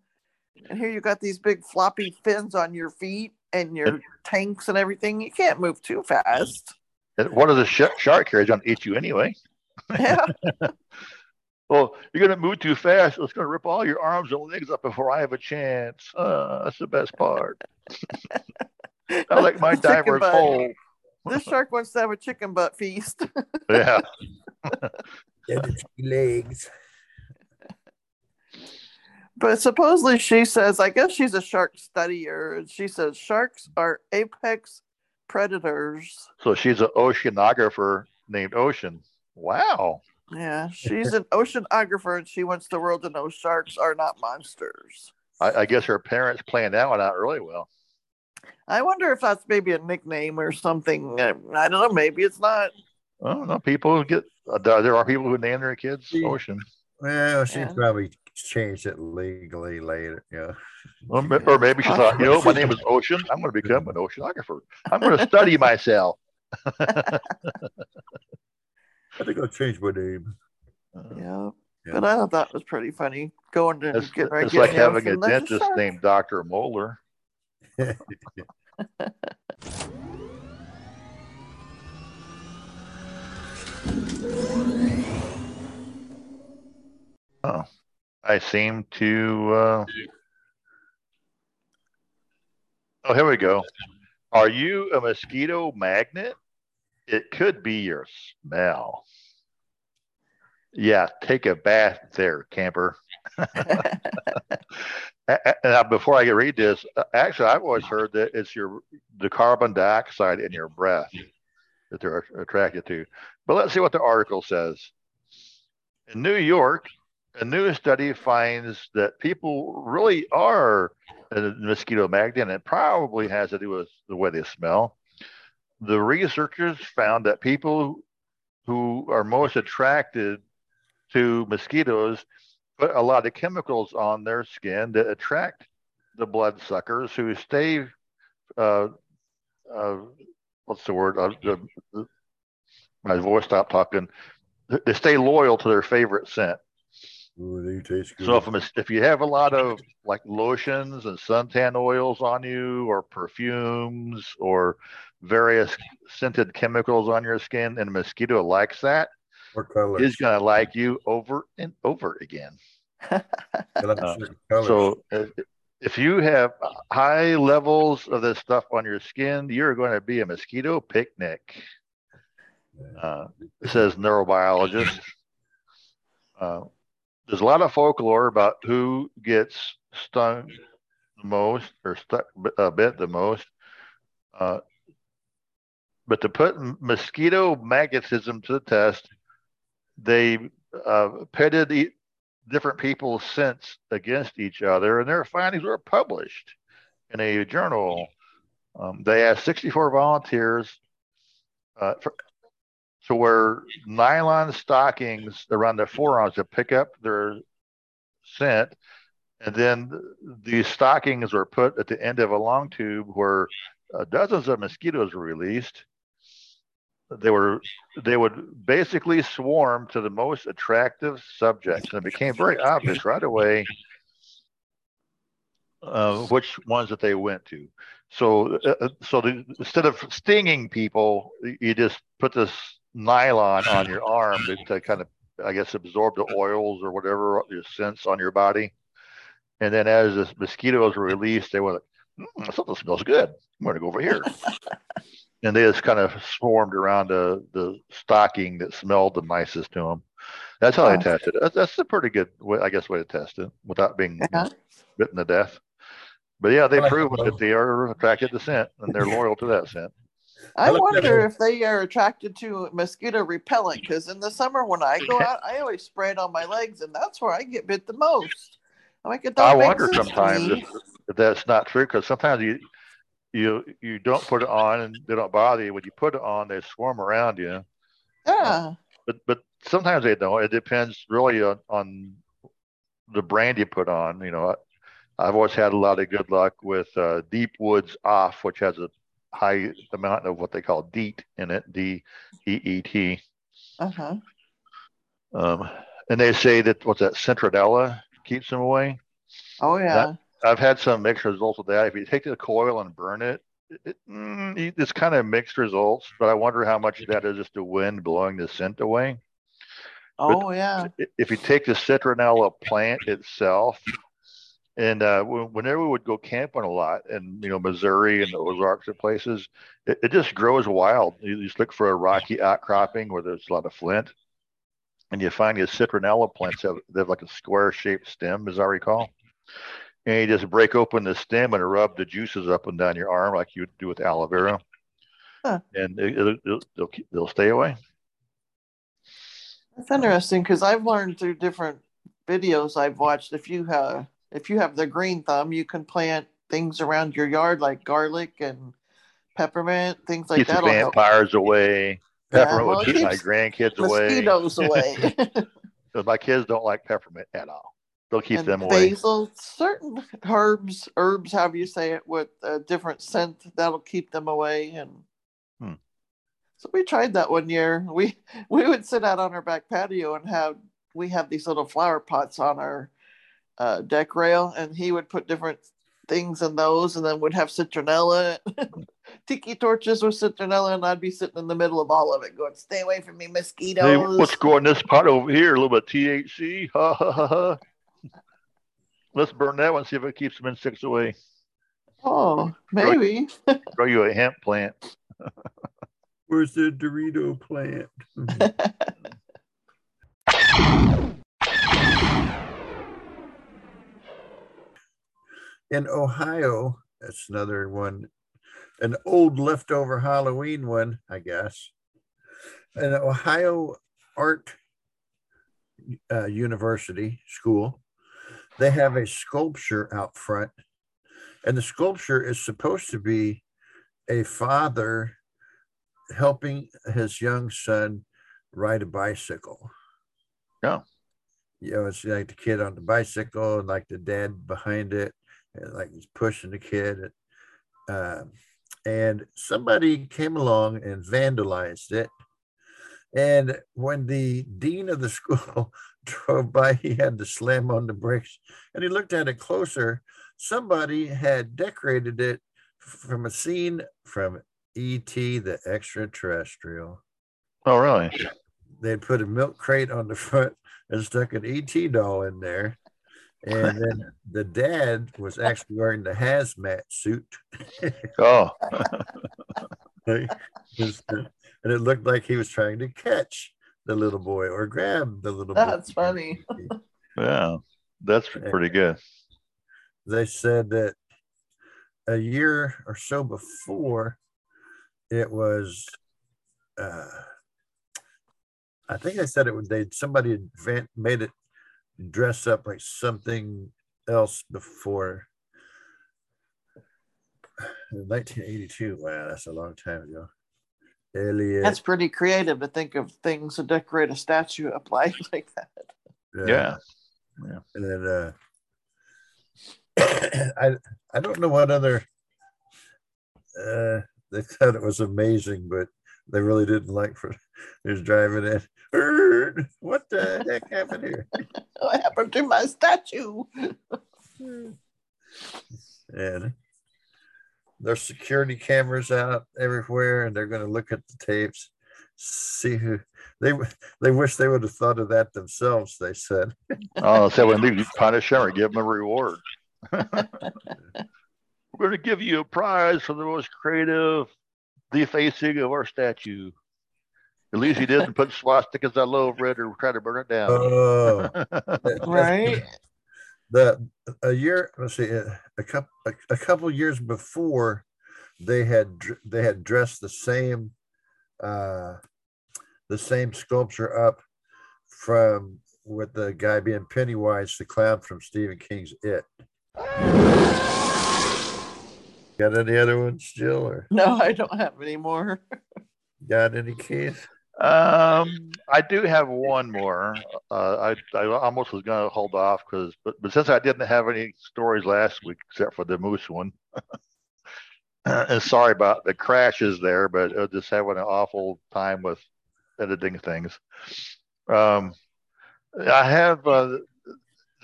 And here you got these big floppy fins on your feet and your tanks and everything. You can't move too fast. And What does a sh- shark? It's going to eat you anyway. Yeah. Well, you're going to move too fast. It's going to rip all your arms and legs up before I have a chance. Uh, that's the best part. I like my Chicken diver pole. This shark wants to have a chicken butt feast. Yeah. Yeah, the two legs. But supposedly she says, I guess she's a shark studier, and she says sharks are apex predators. So she's an oceanographer named Ocean. Wow. Yeah, she's an oceanographer, and she wants the world to know sharks are not monsters. I, I guess her parents planned that one out really well. I wonder if that's maybe a nickname or something. Uh, I don't know. Maybe it's not. I don't know. People get, Uh, there are people who name their kids Ocean. Well, she Yeah. probably changed it legally later. Yeah. Or, ma- or maybe she thought, you know, my name is Ocean. I'm going to become an oceanographer. I'm going to study myself. I think I'll change my name. Yeah. Yeah. But I thought that was pretty funny. Going to It's, get right. it's like having a dentist shark. named Dr. Moeller. Oh, I seem to. Uh... Oh, here we go. Are you a mosquito magnet? It could be your smell. Yeah, take a bath there, camper. A- a- and uh, before I get read this, uh, actually, I've always heard that it's your the carbon dioxide in your breath that they're attracted to. But let's see what the article says. In New York, a new study finds that people really are a mosquito magnet, and it probably has to do with the way they smell. The researchers found that people who are most attracted to mosquitoes put a lot of chemicals on their skin that attract the bloodsuckers who stay uh, uh, what's the word uh, the, the- my voice stopped talking they stay loyal to their favorite scent Ooh, they taste good. so if, if you have a lot of like lotions and suntan oils on you or perfumes or various scented chemicals on your skin and a mosquito likes that Or colors. is going to like you over and over again uh. So if, if you have high levels of this stuff on your skin, you're going to be a mosquito picnic, uh, says neurobiologist. Uh, there's a lot of folklore about who gets stung the most or stuck a bit the most. Uh, but to put mosquito magnetism to the test, they uh, pitted e- different people's scents against each other, and their findings were published in a journal. Um, they asked 64 volunteers uh, for, to wear nylon stockings around their forearms to pick up their scent. And then these stockings were put at the end of a long tube where uh, dozens of mosquitoes were released. They were they would basically swarm to the most attractive subjects, and it became very obvious right away uh, which ones that they went to. So, uh, uh, so the, instead of stinging people, you just put this nylon on your arm to, to kind of, I guess, absorb the oils or whatever your scents on your body. And then as the mosquitoes were released, they were like, mm, something smells good. I'm going to go over here. and they just kind of swarmed around the, the stocking that smelled the nicest to them. That's how Oh. they test it. That's, that's a pretty good, way, I guess, way to test it without being you know, Yeah. bitten to death. But yeah, they Well, I prove that they are attracted to scent and they're loyal to that scent. I I wonder if they are attracted to mosquito repellent because in the summer when I go out, I always spray it on my legs, and that's where I get bit the most. I'm like, I wonder sometimes if, if that's not true because sometimes you you you don't put it on and they don't bother you. When you put it on, they swarm around you. Yeah, But but sometimes they don't. It depends really on, on the brand you put on. You know, I've always had a lot of good luck with uh, Deep Woods Off, which has a high amount of what they call DEET in it, D E E T. uh huh. Um, and they say that what's that Citronella keeps them away. Oh yeah. I've had some mixed results with that. If you take the coil and burn it, it mm, it's kind of mixed results. But I wonder how much of that is just the wind blowing the scent away. oh yeah. If you take the citronella plant itself, and uh, whenever we would go camping a lot in you know Missouri and the Ozarks and places, it, it just grows wild. You just look for a rocky outcropping where there's a lot of flint, and you find these citronella plants have they have like a square shaped stem, as I recall. And you just break open the stem and rub the juices up and down your arm like you would do with aloe vera, Huh. and it, it, it'll, they'll keep- they'll stay away. That's interesting because I've learned through different videos I've watched. If you have if you have the green thumb, you can plant things around your yard like garlic and peppermint, things like Keeps that. help. vampires away. Yeah, Peppermint well, would keep my grandkids away. Mosquitoes away. my kids don't like peppermint at all. They'll keep and them away. basil, certain herbs, herbs, however you say it, with a different scent that'll keep them away. And Hmm. so we tried that one year. We we would sit out on our back patio and have we have these little flower pots on our uh, deck rail, and he would put different things in those, and then would have citronella, tiki torches with citronella, and I'd be sitting in the middle of all of it, going, "Stay away from me, mosquitoes." Hey, what's going in this pot over here? A little bit THC. Ha ha ha ha. Let's burn that one. See if it keeps some insects away. Oh, maybe. Grow you a hemp plant. Where's the Dorito plant? In Ohio, that's another one, an old leftover Halloween one, I guess. An Ohio Art uh, University school, they have a sculpture out front, and the sculpture is supposed to be a father helping his young son ride a bicycle. Yeah. You know, it's like the kid on the bicycle and like the dad behind it, and like he's pushing the kid. Um, and somebody came along and vandalized it. And when the dean of the school drove by, he had to slam on the brakes and he looked at it closer. Somebody had decorated it from a scene from E.T. the extraterrestrial. Oh, really? They'd put a milk crate on the front and stuck an E.T. doll in there. And then the dad was actually wearing the hazmat suit. Oh, uh, and it looked like he was trying to catch the little boy or grab the little boy. That's funny. yeah. That's pretty good. They said that a year or so before, it was, uh, I think I said it was they somebody had made it dress up like something else before. 1982. Wow, that's a long time ago. Elliot. That's pretty creative to think of things to decorate a statue up like like that. Yeah. yeah. And then uh I I don't know what other uh they thought it was amazing, but they really didn't like for he was driving in. What the heck happened here? What happened to my statue? And there's security cameras out everywhere, and they're going to look at the tapes, see who they they wish they would have thought of that themselves. They said. Oh, so when you punish them or give them a reward. We're going to give you a prize for the most creative defacing of our statue. At least he didn't put swastikas all over it or try to burn it down. Oh, Right? The a year let's see a, a couple a, a couple years before they had they had dressed the same uh the same sculpture up from with the guy being pennywise the clown from stephen king's it. Got any other ones jill or? No, I don't have any more. got any keys Um, I do have one more. Uh, I I almost was going to hold off because, but, but since I didn't have any stories last week except for the moose one, and sorry about the crashes there, but uh, just having an awful time with editing things. Um, I have uh,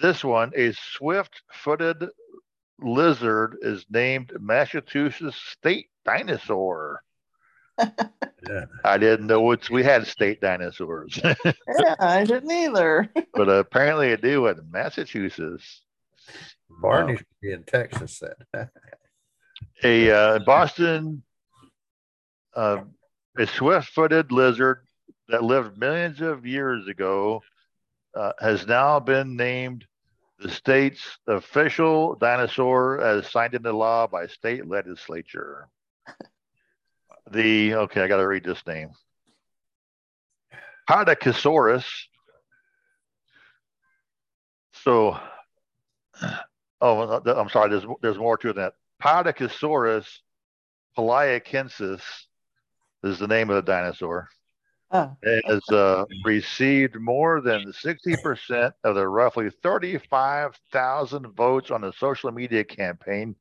this one: a swift-footed lizard is named Massachusetts state dinosaur. Yeah I didn't know it's we had state dinosaurs, Yeah, I didn't either. but apparently I do in Massachusetts. barney should be in texas then A uh, Boston, uh, a swift-footed lizard that lived millions of years ago uh, has now been named the state's official dinosaur as signed into law by state legislature. The okay, I got to read this name. Podokesaurus. So, oh, I'm sorry. There's there's more to it that. Podokesaurus palaikensis is the name of the dinosaur. Oh, It has uh, received more than 60% of the roughly 35,000 votes on the social media campaign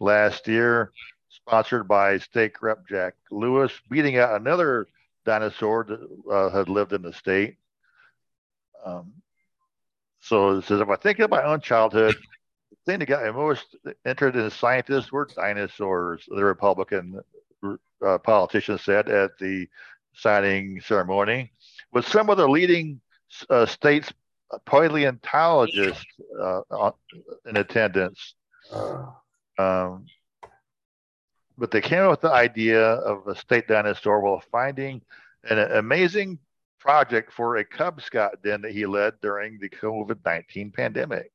last year, sponsored by State Rep Jack Lewis, beating out another dinosaur that uh, had lived in the state. Um, so it says, if I think of my own childhood, the thing that got me most interested in scientists were dinosaurs, the Republican uh, politician said at the signing ceremony, with some of the leading uh, states paleontologists uh, in attendance. Um, but they came up with the idea of a state dinosaur while finding an amazing project for a Cub Scout den that he led during the COVID 19 pandemic.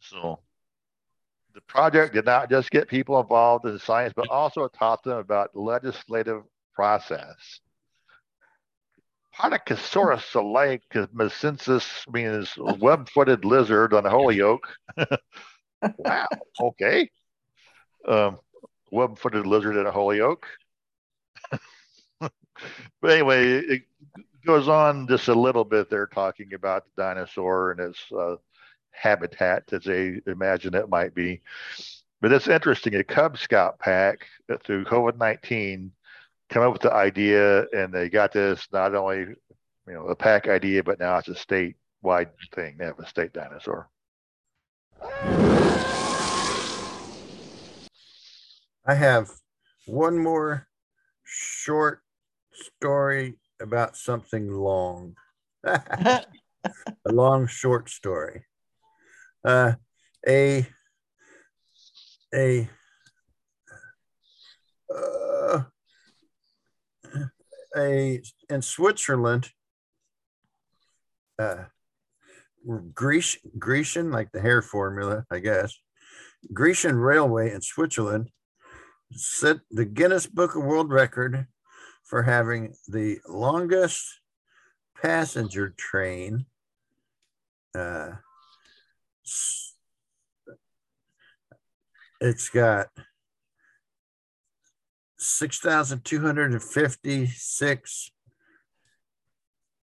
So the project did not just get people involved in science, but also taught them about legislative process. Podokesaurus salaicamecensis means web-footed lizard on Holyoke. wow. Okay. Um, web-footed lizard in a Holyoke. but anyway, it goes on just a little bit. They're talking about the dinosaur and its uh, habitat, as they imagine it might be. But it's interesting. A Cub Scout pack through COVID 19 come up with the idea, and they got this not only you know a pack idea, but now it's a state-wide thing. They have a state dinosaur. I have one more short story about something long. a long short story. Uh, a a uh, a in Switzerland. Uh, Grecian, Grecian, like the hair formula, I guess. Grecian Railway in Switzerland set the Guinness Book of World Record for having the longest passenger train. Uh, it's got 6,256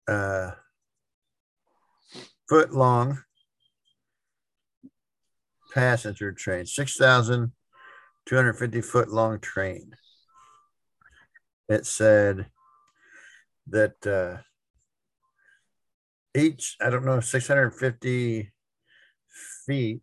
uh, foot long passenger train, 6,250 foot long train. It said that uh, each, I don't know, 650 feet.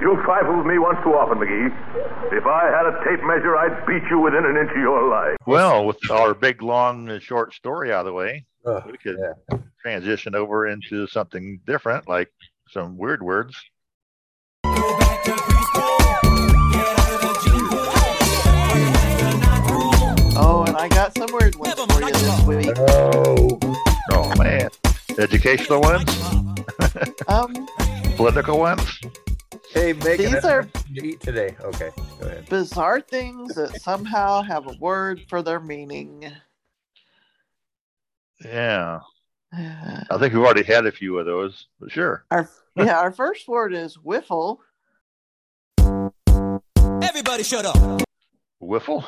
You trifled with me once too often, McGee. If I had a tape measure, I'd beat you within an inch of your life. Well, with our big, long, and short story out of the way, Oh, we could yeah. transition over into something different, like some weird words. Oh, and I got some weird ones for you this week. Oh, Oh man, educational ones, Um, political ones. hey, Megan, These that's are- what eat today. Okay, go ahead. bizarre things that somehow have a word for their meaning. Yeah, I think we've already had a few of those, but sure. Our yeah, our first word is whiffle. Everybody shut up. Wiffle.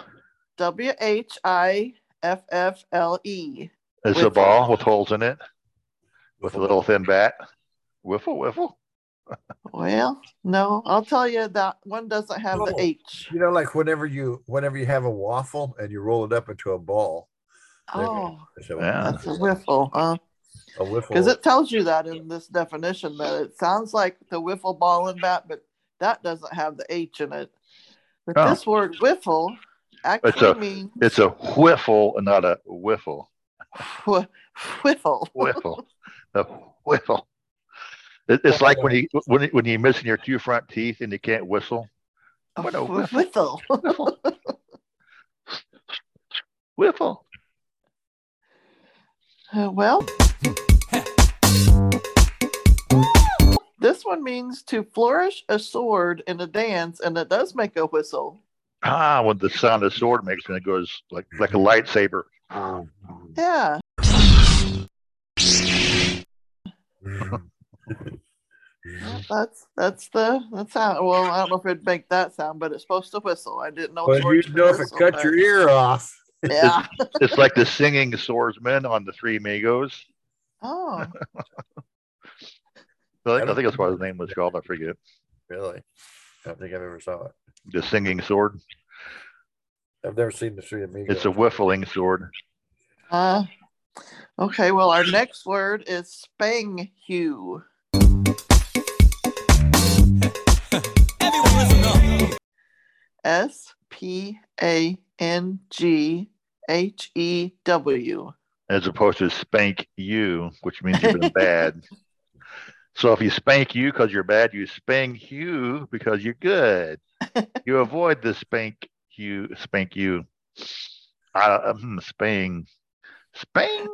W H I F F L E. It's a ball with holes in it, with a little thin bat. Wiffle, wiffle. Well, no, I'll tell you that one doesn't have the Oh. H. You know, like whenever you whenever you have a waffle and you roll it up into a ball. Oh, So Yeah. that's a whiffle, huh? a wiffle. Because it tells you that in this definition that it sounds like the wiffle ball and bat, but that doesn't have the H in it. But Oh. this word whiffle actually It's a- means It's a whiffle and not a whiffle. wh- whiffle. Whiffle. a whiffle. It- It's like when you when when you're missing your two front teeth and you can't whistle. What a Wh- whiffle. whiffle. Whiffle. Uh, well, this one means to flourish a sword in a dance, and it does make a whistle. Ah, when the sound of the sword makes when it goes like like a lightsaber. Yeah. That's that's the that's how. Well, I don't know if it'd make that sound, but it's supposed to whistle. I didn't know. Well, you know if it whistle, cut but- your ear off. Yeah. It's like the singing swordsman on the Three Amigos. Oh, I think, I think that's what his name was called. I forget. Really? I don't think I've ever saw it. The singing sword. I've never seen the Three Amigos. It's a whiffling sword. uh, okay. Well, our next word is spang hue. Everyone listen up. S P A N G H E W. as opposed to spank you, which means you've been bad. So if you spank you because you're bad, you spank you because you're good. You avoid the spank you, spank you. I, um, spang, spang.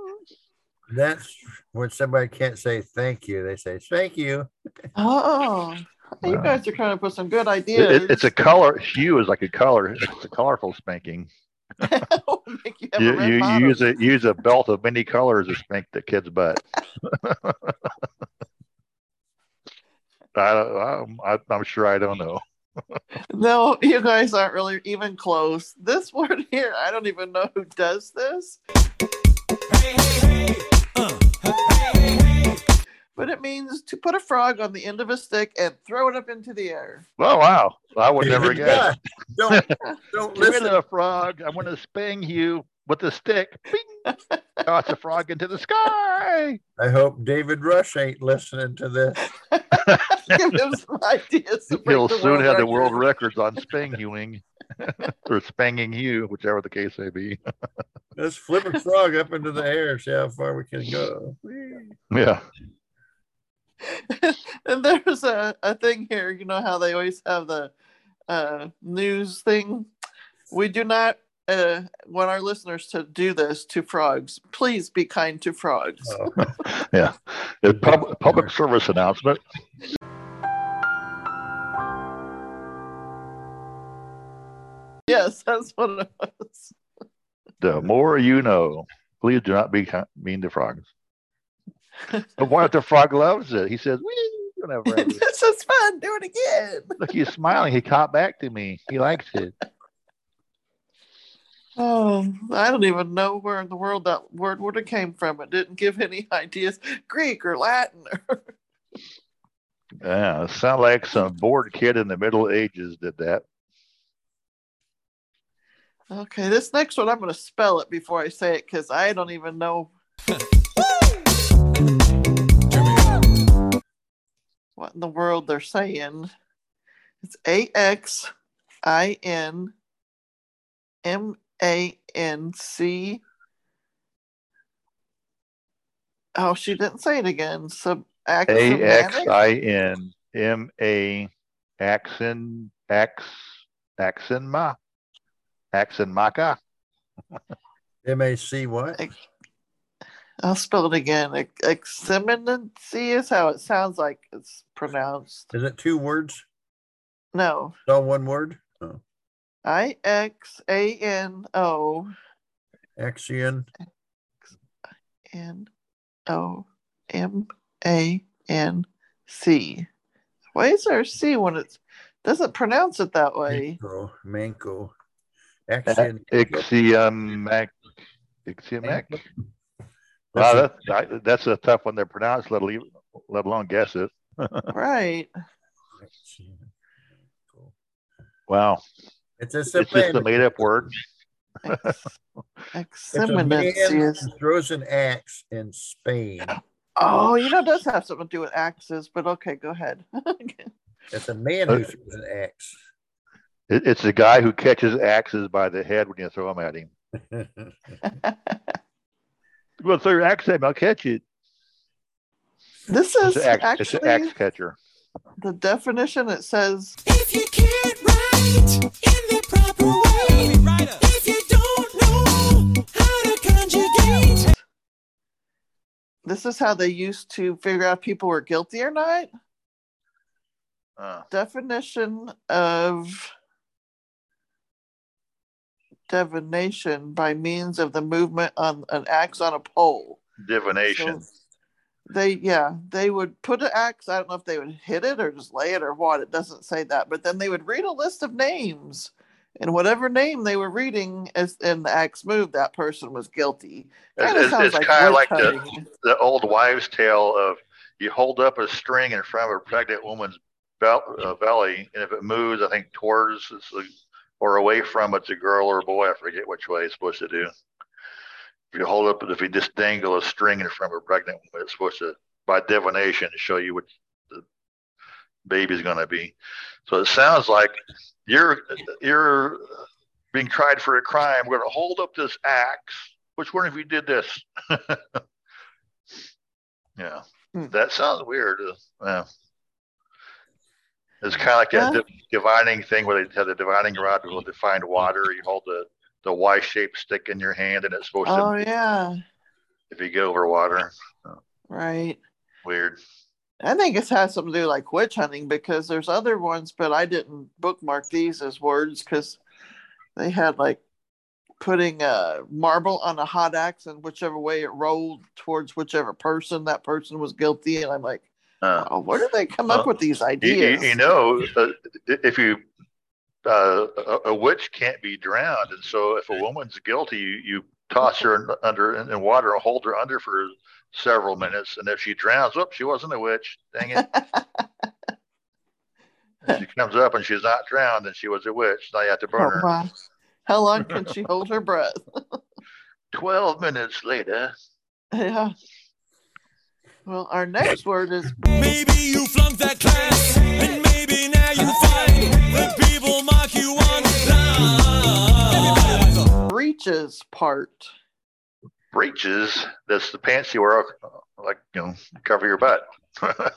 That's when somebody can't say thank you. They say thank you. Oh, you Wow. guys are trying to put some good ideas. it- it's a color. Hue is like a color. It's a colorful spanking. Make you have You, red you, you use a use a belt of many colors to spank the kid's butt. I, don't- I'm, I'm sure I don't know. No, you guys aren't really even close. This word here, I don't even know who does this, Hey, hey, hey. Uh, but it means to put a frog on the end of a stick and throw it up into the air. Oh wow! I would never guess. Don't don't Give listen. it a frog. I'm going to spang you with a stick. Bing! Toss a frog into the sky. I hope David Rush ain't listening to this. Give him some ideas. to He'll soon world have the world records on spang hewing or spanging you, whichever the case may be. Let's flip a frog up into the air, see how far we can go. Yeah. and there's a, a thing here, you know how they always have the uh, news thing? We do not uh, want our listeners to do this to frogs. Please be kind to frogs. Oh, Yeah. Pub- public service announcement. Yes, that's what it was. The more you know. Please do not be mean to frogs. But what the frog loves it? He says, Wee! Whenever this is fun. Do it again. Look, he's smiling. He caught back to me. He likes it. Oh, I don't even know where in the world that word would have came from. It didn't give any ideas, Greek or Latin. Or... Yeah, it sound like some bored kid in the Middle Ages did that. Okay, this next one I'm going to spell it before I say it because I don't even know what in the world they're saying. It's A X I N M A N C. Oh, she didn't say it again. Sub A X I N M A Axon X Axonma Axonmaka. M A C what? I'll spell it again. Ex- Exciminancy is how it sounds like it's pronounced. Is it two words? No, It's all one word? Oh. I X A N O Axion. N O M A N C. Why is there a C when it doesn't pronounce it that way? Manco. Manco. Axion. Ixiamac. Ixiamac. Wow, that's I, that's a tough one to pronounce, let alone let alone guess it. Right. It's Wow, just it's just a made up word. Ex- It's a man Exciminancy is. who throws an axe in Spain. Oh, you know, it does have something to do with axes, but okay, go ahead. It's a man uh, who throws an axe. It, it's the guy who catches axes by the head when you throw them at him. You want to throw your axe at me? I'll catch it. this is an axe, it's an actually axe catcher. the definition. It says If you can't write this is how they used to figure out if people were guilty or not. Uh, Definition of divination by means of the movement on an axe on a pole. divination. So they yeah, they would put an axe. I don't know if they would hit it or just lay it or what. It doesn't say that. But then they would read a list of names. And whatever name they were reading as in the axe moved, that person was guilty. Kind it's, it's like kind of like the, the old wives' tale of you hold up a string in front of a pregnant woman's uh, belly, and if it moves, I think towards it's a, or away from it's a girl or a boy. I forget which way it's supposed to do. If you hold up, if you just dangle a string in front of a pregnant woman, it's supposed to, by divination, show you what the baby's going to be. So it sounds like you're you're being tried for a crime. We're going to hold up this axe. Which one of you did this? yeah, Hmm. that sounds weird. Uh, yeah. It's kind of like that Yeah. di- divining thing where they have the divining rod will define water. You hold the the Y-shaped stick in your hand, and it's supposed Oh to Oh, yeah, if you go over water. right. Weird. I think it has something to do like witch hunting because there's other ones, but I didn't bookmark these as words because they had like putting a marble on a hot axe and whichever way it rolled towards whichever person that person was guilty. And I'm like, Uh, oh, where did they come up uh, with these you, you, ideas? you know, uh, if you uh, a, a witch can't be drowned, and so if a woman's guilty, you, you toss her under in, in water and hold her under for several minutes, and if she drowns, whoops, she wasn't a witch. Dang it! she comes up and she's not drowned, and she was a witch. Now you have to burn Oh, her. wow. How long can she hold her breath? Twelve minutes later. yeah. Well, our next word is maybe you flunked that class, and maybe now you find that people mock you online. breeches part. Breeches. That's the pants you wear, like you know, cover your butt. the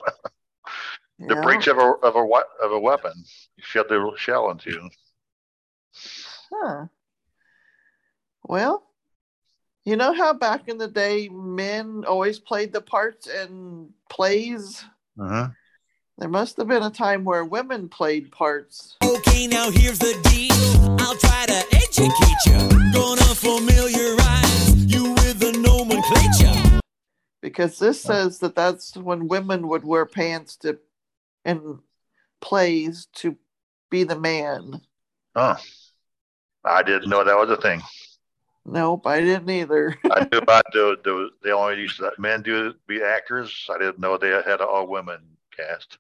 Yeah. breech of a of a we- of a weapon. You shove the shell into. Huh. Well, you know how back in the day men always played the parts in plays? Uh-huh. There must have been a time where women played parts. Okay, now here's the deal. I'll try to educate you. Gonna familiarize Because this says that that's when women would wear pants to in plays to be the man. Oh, I didn't know that was a thing. Nope, I didn't either. I knew about the the they only used to men do be actors. I didn't know they had an all women cast.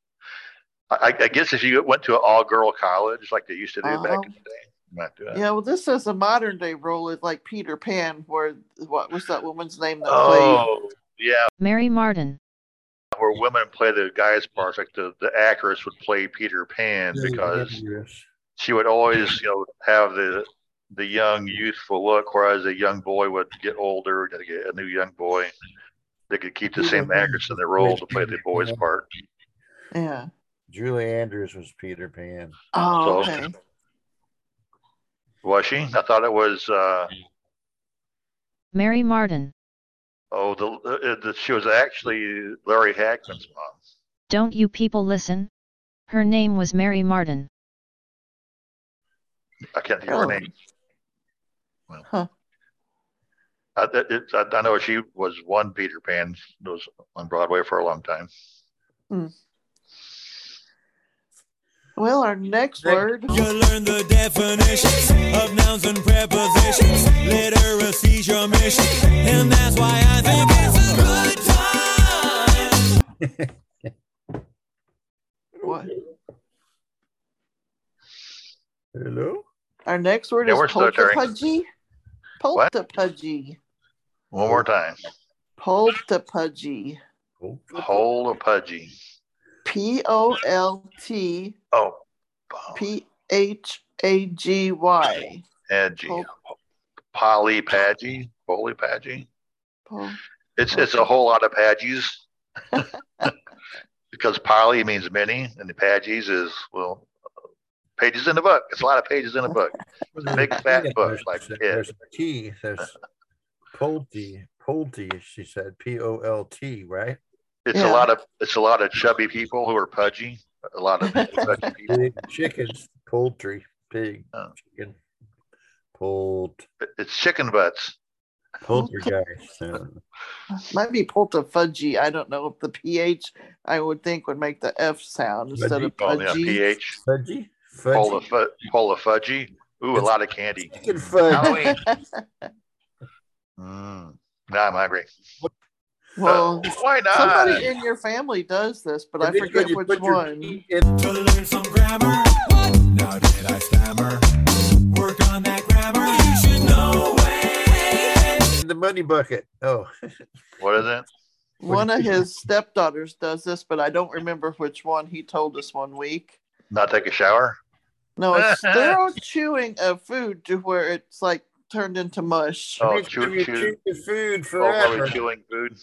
I, I guess if you went to an all girl college like they used to do back Uh-huh. in the day, you might do that. yeah, well, this says a modern day role is like Peter Pan, where what was that woman's name that Oh, yeah, Mary Martin. where women play the guys' parts, like the, the actress would play Peter Pan because she would always, you know, have the the young youthful look, whereas a young boy would get older, get a new young boy. They could keep the same actress in the role to play the boy's part. Yeah. Julie Andrews was Peter Pan. Oh, So- okay. Was she? I thought it was uh Mary Martin. Oh, the, uh, the she was actually Larry Hagman's mom. Don't you people listen? Her name was Mary Martin. I can't think of her Oh. name. Huh. I, it, it, I, I know she was one Peter Pan. Was on Broadway for a long time. Well, our next word. You learn the definitions of nouns and prepositions. Literacy's your mission, and that's why I think it's a good time. What? Hello? Our next word Yeah, is we're still Terry. poltapudgy. What? Poltapudgy. One more time. Poltapudgy. Whole of pudgy. P O L T Oh, P H A G Y. Padgy. Pol- Poly Padgy. Poly Padgy. Pol- It's it's a whole lot of Padgies. because poly means many, and the Padgies is well pages in the book. It's a lot of pages in a book. It's a big fat book, There's- like a There's kid. a T. There's Pulte. Pulte, she said. P O L T, right? It's a lot of it's a lot of chubby people who are pudgy. A lot of pudgy people. Chickens, poultry, pig, Oh. chicken, poult, It's chicken butts. poltergeist. uh, Might be pulled to poltafudgy. I don't know if the PH I would think would make the F sound instead of Oh, yeah, pudgy. pH. Fudgy? Pola, Fudgy? fu- pola fudgy. Ooh, a lot of candy. Chicken fudge. Halloween. Mm. Now I'm hungry. Well, Uh, why not? somebody in your family does this, but I And then forget you which one. In- To learn some grammar. Now did I stammer? Work on that grammar. You should know it. in the money bucket. Oh, What is it? One of his stepdaughters does this, but I don't remember which one. He told us one week. Not take a shower? No, it's thorough chewing of food to where it's like turned into mush. Oh, chew, chew. food forever. Oh, chewing food.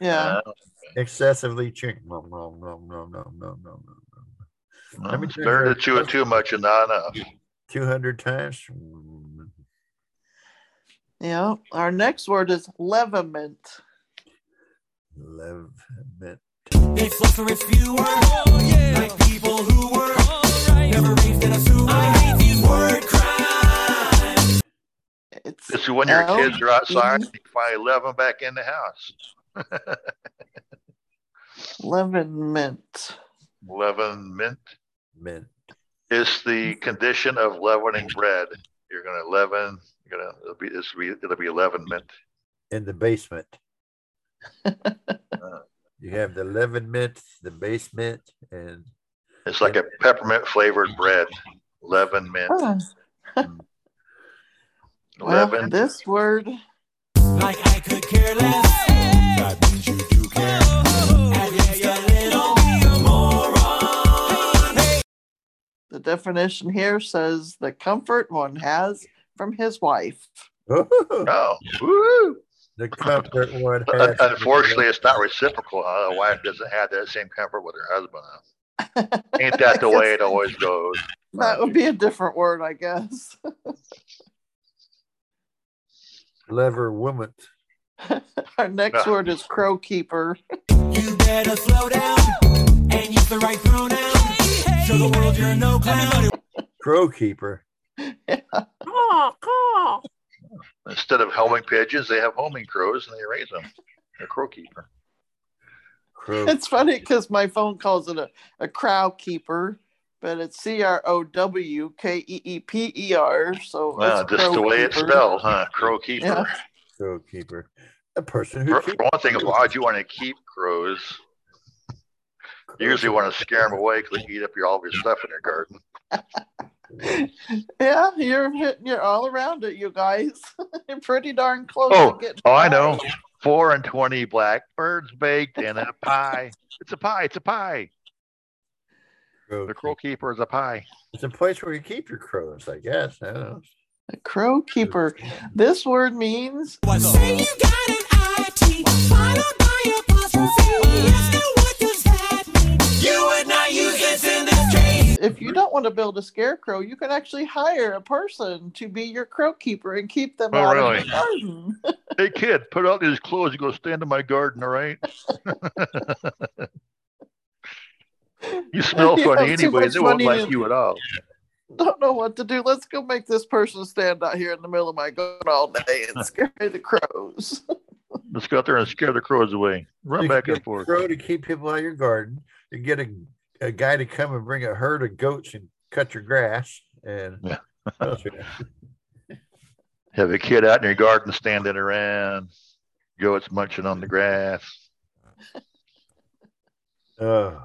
Yeah. Uh, Excessively chewing. No, no, no, no, no, no, no, no. Let me better to chew it too much and not enough. 200 times. Yeah. Our next word is levament. Levament. They flow for if you were oh, yeah. like people who were oh, right. never raised in a sewer. I hate these word it's It's when your kids are outside, you finally let them back in the house. lemon mint. Leaven mint Mint. It's the condition of leavening bread. You're gonna leaven. You're gonna it'll be it's be it'll be leaven mint. In the basement. you have the leaven mint, the basement, and It's like a peppermint flavored bread. Leaven mint. Ah, well, Leaven. this word Like I could care less. That means you do care. At least a little moron. The definition here says the comfort one has from his wife. Oh, oh woo! the comfort one Un- has. Unfortunately, it's not reciprocal. Huh? A wife doesn't have that same comfort with her husband. Huh? Ain't that the way it always goes? That would be a different word, I guess. Lever woman. Our next Ah. word is crow keeper. You better slow down and use the right pronoun. Show the world you're no clown. Crow keeper. Instead of homing pigeons, they have homing crows and they raise them. A crow keeper. Crow. It's funny because my phone calls it a, a crow keeper, but it's C R O W K E E P E R. So Well, it's just the crow way it's spelled, huh? Crow keeper. Yeah. Crow keeper. A person who For, for one thing, why would you want to keep crows? You usually want to scare them away because they eat up your, all of your stuff in your garden. Yeah, you're hitting you're all around it, you guys. you're pretty darn close Oh, to getting oh, I know. Four and twenty blackbirds baked in a pie. It's a pie. It's a pie. Crow The crow keeper is a pie. It's a place where you keep your crows, I guess. I don't know. A crow keeper. This word means Say you got an IT followed by apostrophe. Yes, now what does that mean? You would not use this in this case. if you don't want to build a scarecrow, you can actually hire a person to be your crow keeper and keep them Oh, out really? of your garden. Hey kid, put out these clothes and go stand in my garden, all right? you smell You funny have too anyway. They won't like to- you at all. don't know what to do. Let's go make this person stand out here in the middle of my garden all day and scare the crows. Let's go out there and scare the crows away. Run You back can and get forth. Crow to keep people out of your garden. You get a, a guy to come and bring a herd of goats and cut your grass. And Yeah. Have a kid out in your garden standing around, goats munching on the grass. Oh.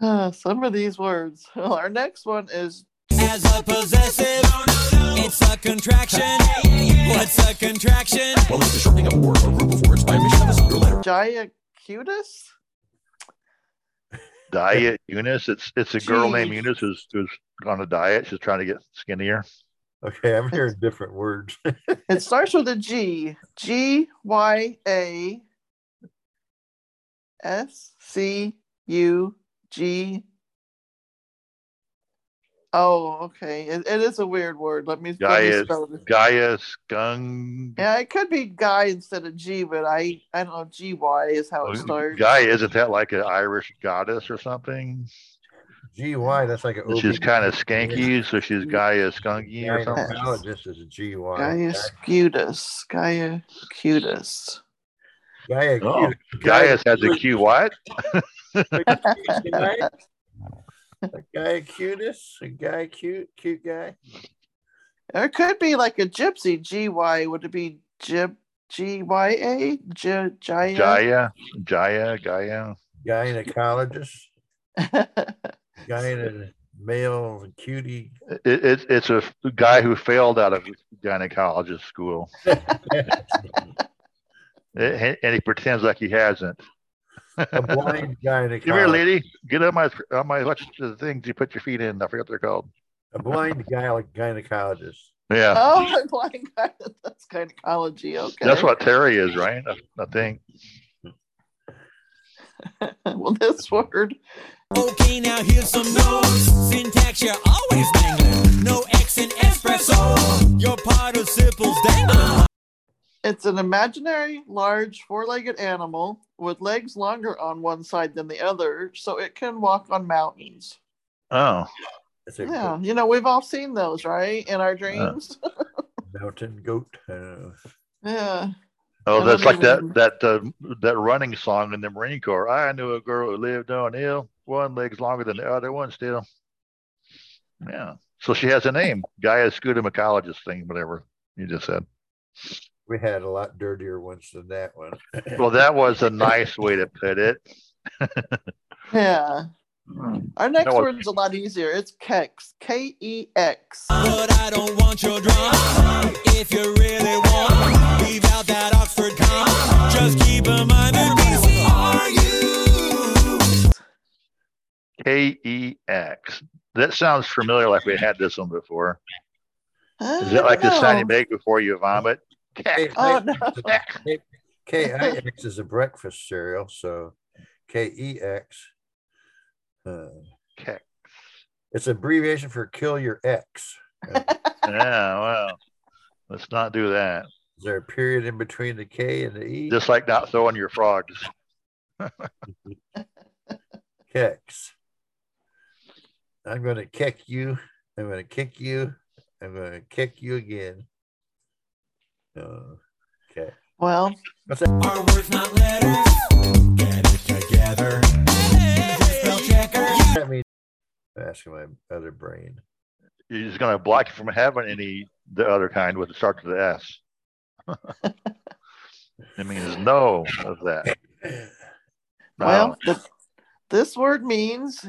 Ah, some of these words. Well, our next one is As a possessive, it's a contraction. What's a contraction? Well, it's the shortening of a word or group of words by omission of a single letter. Giacutus. Diet Eunice. It's it's a girl named Eunice who's who's on a diet. She's trying to get skinnier. Okay, I'm hearing different words. It starts with a G. G Y A S C U G. Oh, okay. It, it is a weird word. Let me, let me Gaia spell it. Gaia Skung. Yeah, it could be guy instead of G, but I I don't know. G Y is how it starts. Guy isn't that like an Irish goddess or something? GY, that's like a She's kind of skanky, so she's Gaia Skunky or something. This is a GY. Gaia Scutus. Gaia Cutus. Gaia Oh, Gaius has a Q what? A guy cutest, a guy cute, cute guy. Or it could be like a gypsy. G Y. Would it be Gyp G Y A? J Jaya. Jaya, Jaya, Gaia. Gynecologist. Gyne male cutie. It, it, it's a guy who failed out of gynecologist school. and and he pretends like he hasn't. A blind gynecologist. Come here, lady. Get on my on my electric things you put your feet in. I forget what they're called. A blind guy like gynecologist. Yeah, Oh, a blind guy. That's gynecology. Okay. that's what Terry is, right? I, I think. well, this word. Okay, now here's some notes. Syntax, you're always dangling. No X in espresso. Your participles dangling. It's an imaginary, large, four-legged animal with legs longer on one side than the other, so it can walk on mountains. Oh, It's a Yeah, you know we've all seen those, right, in our dreams. mountain goat. Uh, yeah. oh, that's like that that uh, that running song in the Marine Corps. I knew a girl who lived on a hill, one leg's longer than the other one still. Yeah, so she has a name, Gaia Scutomicologist thing, whatever you just said. We had a lot dirtier ones than that one. Well, that was a nice way to put it. Yeah. Hmm. Our next That was- word is a lot easier. It's kex. K E X. But I don't want your drama. If you really want, leave out that Oxford comma. Just keep in mind that BC are you. K E X. That sounds familiar, like we had this one before. Is it like the sound you make before you vomit? K- Oh no. KIX is a breakfast cereal, so KEX. Uh, Kex. it's an abbreviation for kill your ex. Yeah, well, let's not do that. is there a period in between the K and the E? Just like not throwing your frogs. Kex. I'm going to kick you. I'm going to kick you. I'm going to kick you again. Uh, okay. Well, What's that? Our words, not letters. Get it together. Spell checker. that mean? I'm asking my other brain. He's going to block you from having any the other kind with the start to the S. it means no of that. well, No. the, this word means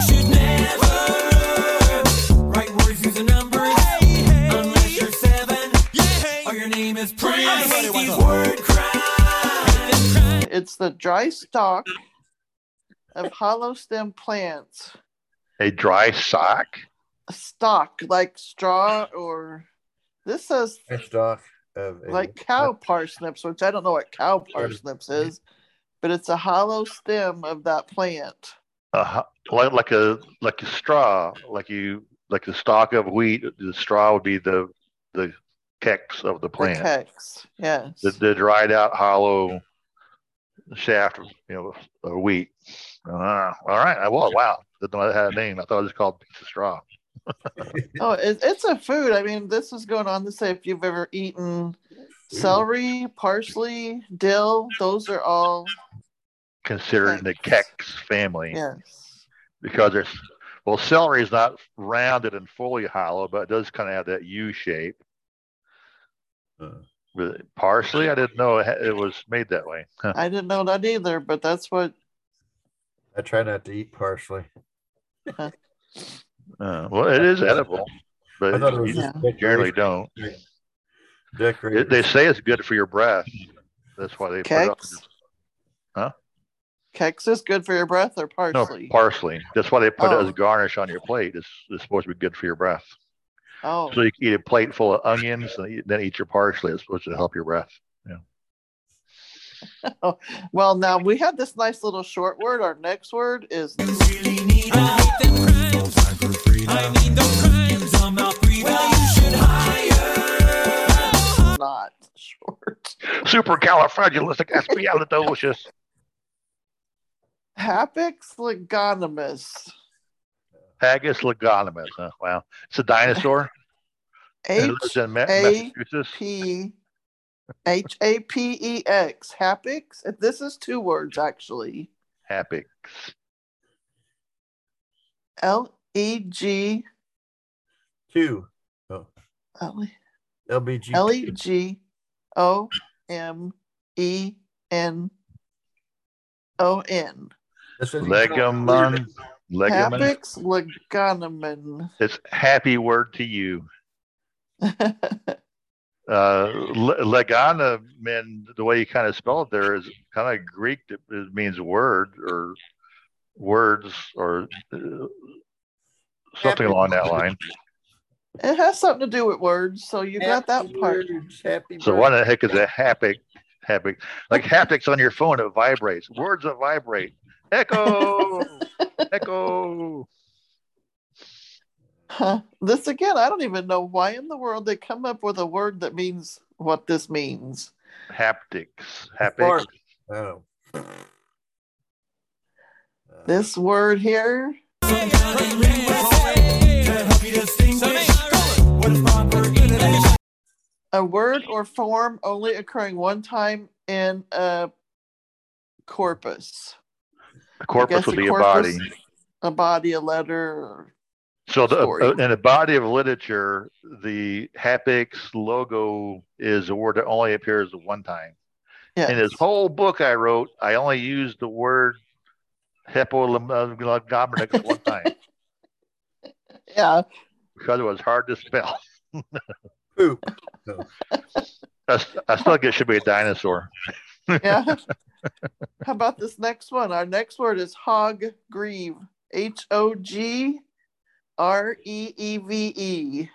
your name is Prince. I hate these word crimes. it's the dry stalk of hollow stem plants. a dry sock. A stalk like straw or this says A stalk of a, like cow parsnips, which I don't know what cow parsnips is, but it's a hollow stem of that plant. a like like a like a straw, like you like the stalk of wheat. The straw would be the the kecks of the The plant. kecks. Yes. The, the dried out hollow shaft, of, you know, of wheat. Uh, all right. I well, wow. Didn't know that had a name. I thought it was called piece of straw. Oh, it, it's a food. I mean, this is going on to say if you've ever eaten celery, parsley, dill, those are all Considered in the kex family. yes. because there's well celery is not rounded and fully hollow but it does kind of have that u shape With parsley i didn't know it, was made that way Huh. I didn't know that either, but that's what I try not to eat parsley. Uh, well it is edible but I thought it was you just generally don't It- they say it's good for your breath that's why they put it up Kex? huh kex is good for your breath or parsley? no parsley. parsley that's why they put it Oh. as garnish on your plate it's, it's supposed to be good for your breath oh, so you can eat a plate full of onions and then eat your parsley it's supposed to help your breath Yeah. well, now we had this nice little short word. Our next word is not short. supercalifragilisticexpialidocious Happix legonomus. Haggis legonomus. Huh? Wow. It's a dinosaur. It H lives in Ma- A Massachusetts. P H A P E X. Happix. This is two words actually. Happy. L E G Two. Oh, L E LBG. L E G O M E N O N. That says- Legamon. Legamon. Legonomen. It's happy word to you. Uh, le- legonomen, the way you kind of spell it there is kind of Greek. It it means word or words or uh, something Happy along that line. It has something to do with words, so you got that part. words, happy So birthday. what the heck is a haptic? Haptic, like haptics on your phone, it vibrates. Words that vibrate. Echo, echo. Huh. This again, I don't even know why in the world they come up with a word that means what this means. Haptics, haptics. Fart. Oh. This word here, a word or form only occurring one time in a corpus. A corpus guess would a be a corpus- body. A body, a letter. So the, story. uh, in a body of literature, the haptics logo is a word that only appears one time. yes. In this whole book I wrote, I only used the word hippolegomenics one time yeah. because it was hard to spell. Poop. I, s- I still think it should be a dinosaur. Yeah. How about this next one? Our next word is hog grieve. H O G R E E V E.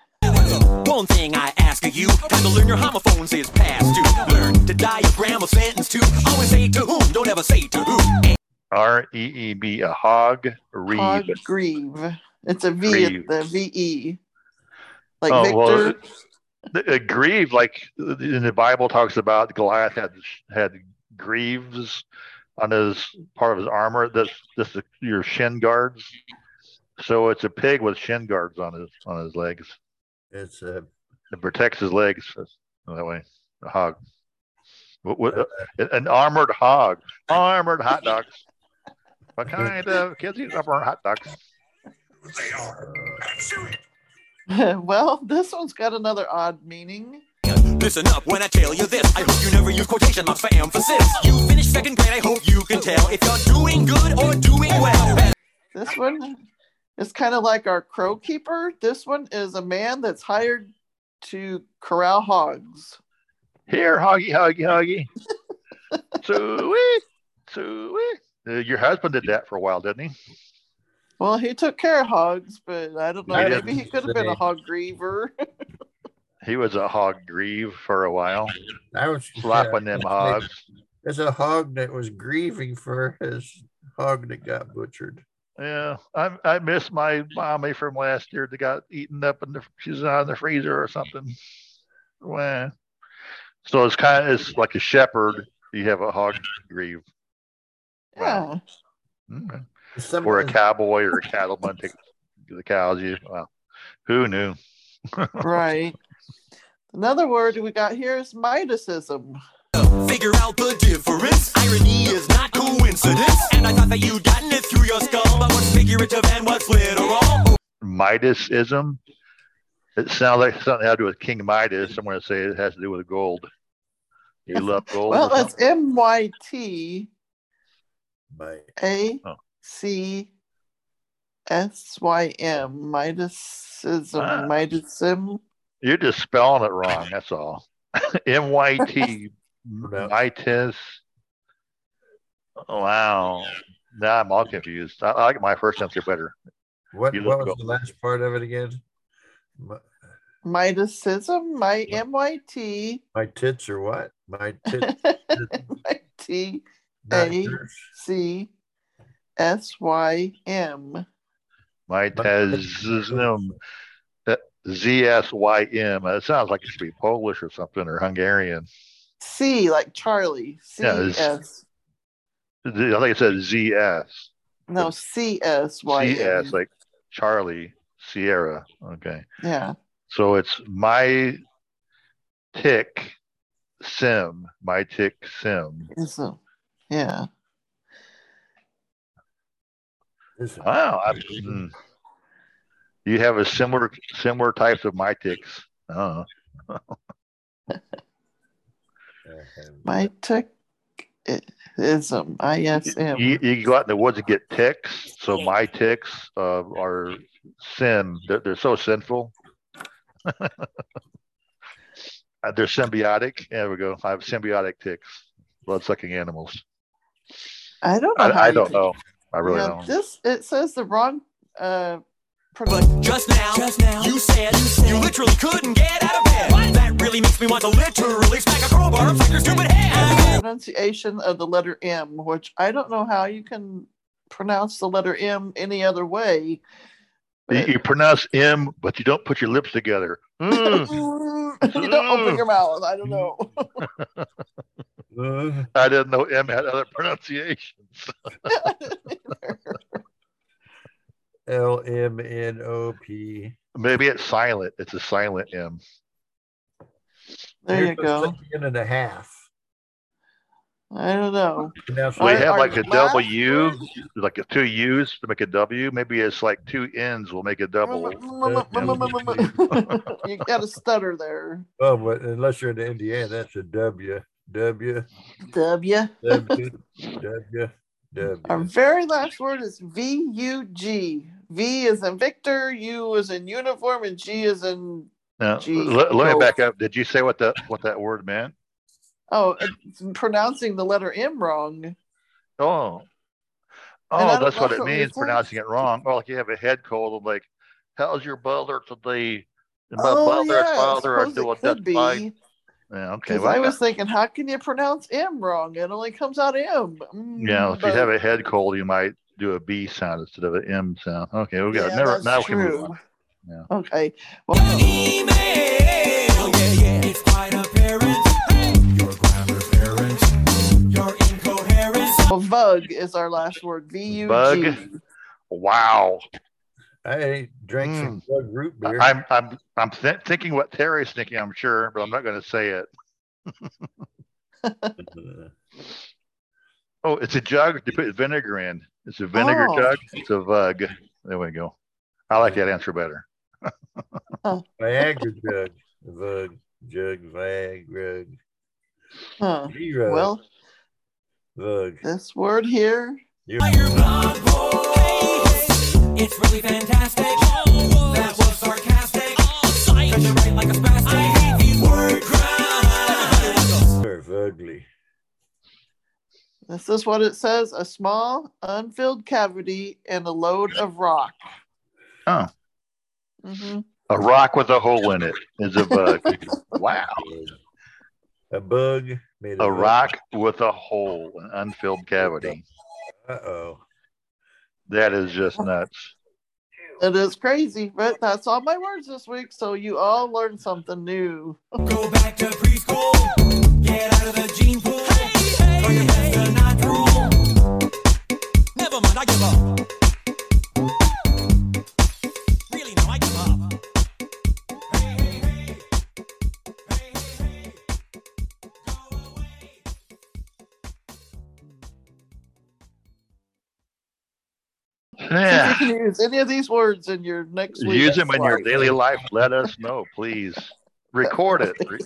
One thing I ask of you, time to learn your homophones is past due. Learn to diagram a sentence to always say to whom, don't ever say to who. R E E B, a hog reeve. Hog grieve. It's a V Grieve. at the V E. Like Oh, Victor. The- uh, Uh, grieve, like in the Bible, talks about Goliath had had greaves on his part of his armor. That's just the, your shin guards. So it's a pig with shin guards on his on his legs. It's a It protects his legs uh, that way. A hog, What- what- uh, an armored hog, armored hot dogs. What kind of kids eat armored hot dogs? well, this one's got another odd meaning. Listen up when I tell you this. I hope you never use quotation marks for emphasis. You finished second grade, I hope you can tell if you're doing good or doing well. This one is kind of like our crow keeper. This one is a man that's hired to corral hogs. Here, hoggy, hoggy, hoggy. Sweet, sweet. Uh, your husband did that for a while, didn't he? Well, he took care of hogs, but I don't know. He Maybe he could have been a hog griever. He was a hog grieve for a while, I was slapping them hogs. There's a hog that was grieving for his hog that got butchered. Yeah, I I miss my mommy from last year that got eaten up in the she's on the freezer or something. Well, so it's kind of it's like a shepherd. You have a hog grieve, Yeah. Okay. Or a cowboy or a cattleman to the cows. You well, who knew? Right. Another word we got here is Midasism. Figure out the difference. Irony is not coincidence. And I thought that you'd gotten it through your skull. But what's figurative and what's literal? Midasism. It sounds like something had to do with King Midas. Someone would say it has to do with gold. You love gold. Well, or it's M Y T My A Oh. C S Y M. Midasism. Ah. Midasism. You're just spelling it wrong. That's all. M Y T Mitis. Wow. Now I'm all confused. I, I like my first answer better. What, You what look was the last part of it again? My, Midasism. My M Y T my tits or what? My tits. My T Not A yours. C S Y M. Mitism. Z S Y M. It sounds like it should be Polish or something or Hungarian. C like Charlie. C Yeah, it's- S. I think it says Z S. No, C S Y C M. S like Charlie Sierra. Okay. Yeah. So it's my tick sim, my tick sim. Yeah. Wow. I. You have a similar similar types of my ticks. Oh. My tech ism. I S M. You, you go out in the woods and get ticks. So my ticks uh, are sin. They're, they're so sinful. Uh, they're symbiotic. There we go. I have symbiotic ticks, blood sucking animals. I don't know. I, I don't can- know. I really yeah, don't. This it says the wrong uh pronunciation. Just now, just now, you said, you literally couldn't get out of bed. That really makes me want to literally smack a crowbar upside your stupid head. pronunciation of the letter M, which I don't know how you can pronounce the letter M any other way. You, you pronounce M, but you don't put your lips together. Mm. you don't open your mouth. I don't know. Uh, I didn't know M had other pronunciations. L M N O P. Maybe it's silent. It's a silent M. There Here's you go. second and a half. I don't know. Pronounce We Are- have like a last W, like a two U's to make a W. Maybe it's like two N's will make a double. you got a stutter there. Oh, but unless you're in Indiana, that's a W. W. W. W. W. W. Our very last word is V U G. V is in Victor, U is in uniform, and G is in Now, Gee, let, let me back up. Did you say what that what that word meant? oh, it's pronouncing the letter M wrong. Oh, oh, that's what it it means. Pronouncing it wrong. Or like you have a head cold. I'm like, how's your brother today? And my oh, brother yeah, and father are suppose doing it could just be. fine. Yeah, okay. Well, I was thinking, how can you pronounce M wrong? It only comes out M. Mm, yeah, if you have a head cold, you might do a B sound instead of an M sound. Okay, we got Yeah, never that's now we can move on. Yeah. Okay. Well, Email, yeah, yeah, it's quite apparent. Your grammar's errant. Your incoherence. well, Vug is our last word. V U G. Bug. Wow. I drank some hmm. bug root beer. I'm I'm I'm th- thinking what Terry's thinking. I'm sure, but I'm not going to say it. Oh, it's a jug to put vinegar in. It's a vinegar Oh. jug. It's a vug. There we go. I like that answer better. Viagra jug. Vug. Jug. Viagra. Huh. Zero. Well, Vug. this word here. You- It's really fantastic. That was sarcastic. Cause you write like a spastic. I hate these word crimes. They're ugly. This is what it says a small, unfilled cavity and a lode of rock. Oh, hmm a rock with a hole in it is a bug. wow. A bug made A of rock with a hole, an unfilled cavity. Uh oh. That is just nuts. It is crazy, but that's all my words this week. So you all learned something new. Go back to preschool. Use any of these words in your next week. Use them in your daily life. Let us know, please. Record it. Re-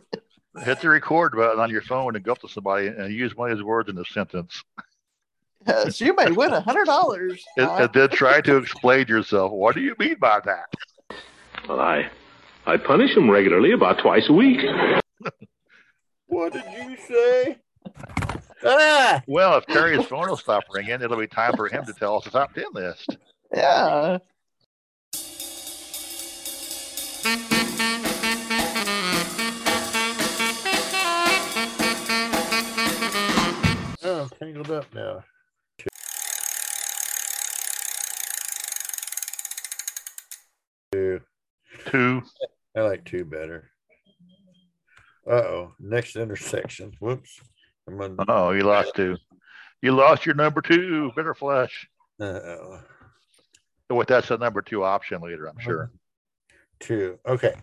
Hit the record button on your phone and go up to somebody and use one of these words in a sentence. Yes, you may win a hundred dollars. And, and then try to explain yourself. What do you mean by that? Well, I, I punish him regularly, about twice a week. What did you say? Ah! Well, if Terry's phone will stop ringing, it'll be time for him to tell us the top 10 list. Yeah. Oh, I'm tangled up now. Two. Two. I like two better. Uh oh. Next intersection. Whoops. I'm on. Oh, you lost two. You lost your number two, Bitter Flesh. Uh oh. What that's a number two option later, I'm sure. Two. Okay.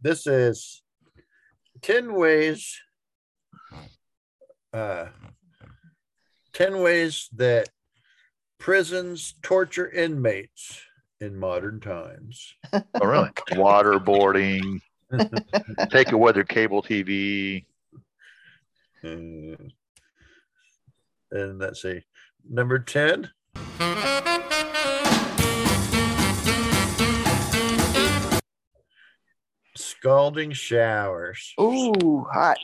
This is 10 ways. Uh, 10 ways that prisons torture inmates in modern times. Oh, really? Waterboarding, take away their cable TV. Mm. And let's see. Number 10. Scalding showers. Ooh, hot.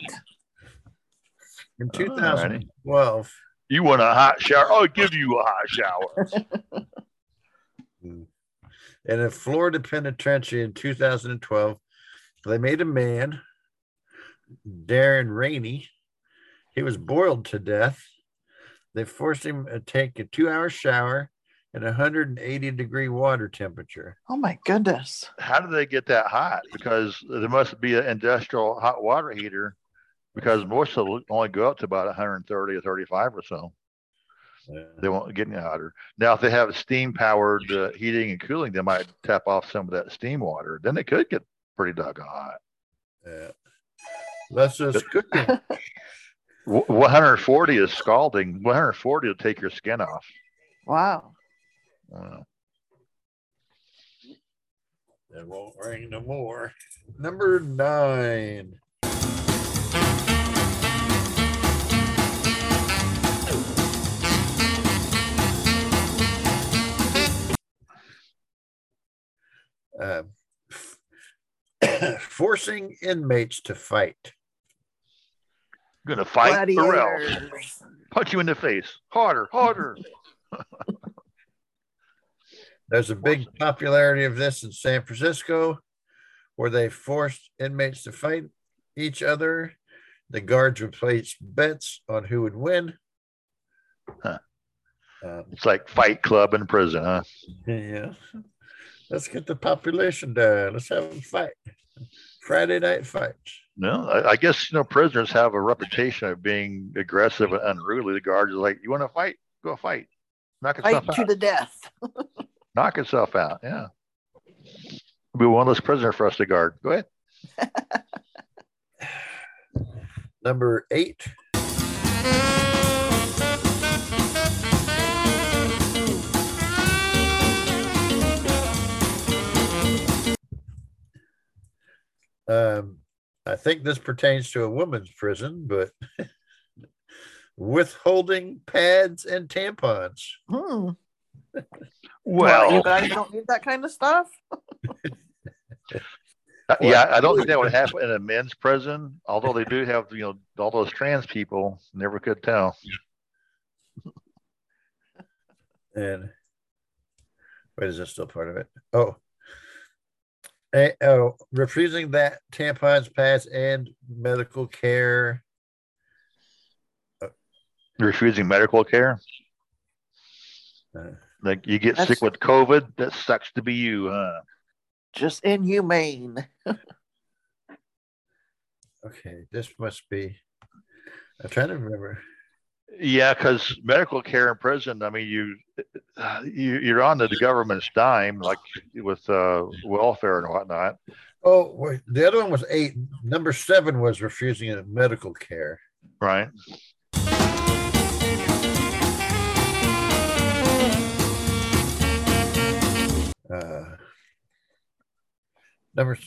In Alrighty. 2012, You want a hot shower? I'll give you a hot shower. Mm. in a Florida penitentiary in 2012, they made a man, Darren Rainey, he was boiled to death. They forced him to take a two hour shower at 180 degree water temperature. Oh my goodness. How do they get that hot? Because there must be an industrial hot water heater because most of them only go up to about 130 or 35 or so. They won't get any hotter. Now, if they have steam powered uh, heating and cooling, they might tap off some of that steam water. Then it could get pretty doggone hot. Yeah. That's just cooking. 140 is scalding. 140 will take your skin off. Wow. Wow. It won't rain no more. Number nine. Um, forcing inmates to fight. Gonna fight or else. Punch you in the face. Harder, harder. There's a big popularity of this in San Francisco, where they forced inmates to fight each other. The guards would place bets on who would win. Huh. Um, It's like Fight Club in prison, huh? yeah. Let's get the population down. Let's have them fight. Friday night fights. No, I, I guess you know prisoners have a reputation of being aggressive and unruly. The guards are like, "You want to fight? Go fight. Knock Fight to out. the death. Knock itself out." Yeah. Be one less prisoner for us to guard. Go ahead. Number eight. Um, I think this pertains to a woman's prison, but withholding pads and tampons. Hmm. Well, you guys don't need that kind of stuff. Uh, yeah, I don't think that would happen in a men's prison. Although they do have, you know, all those trans people. Never could tell. And wait, is this still part of it? Oh, oh, refusing that tampons, pads, and medical care. Refusing medical care. Like you get That's- sick with COVID, that sucks to be you, huh? Just inhumane. Okay, this must be. I'm trying to remember. Yeah, because medical care in prison, I mean, you, you you're on the government's dime, like with uh, welfare and whatnot. Oh, wait, the other one was eight. Number seven was refusing medical care. Right. Number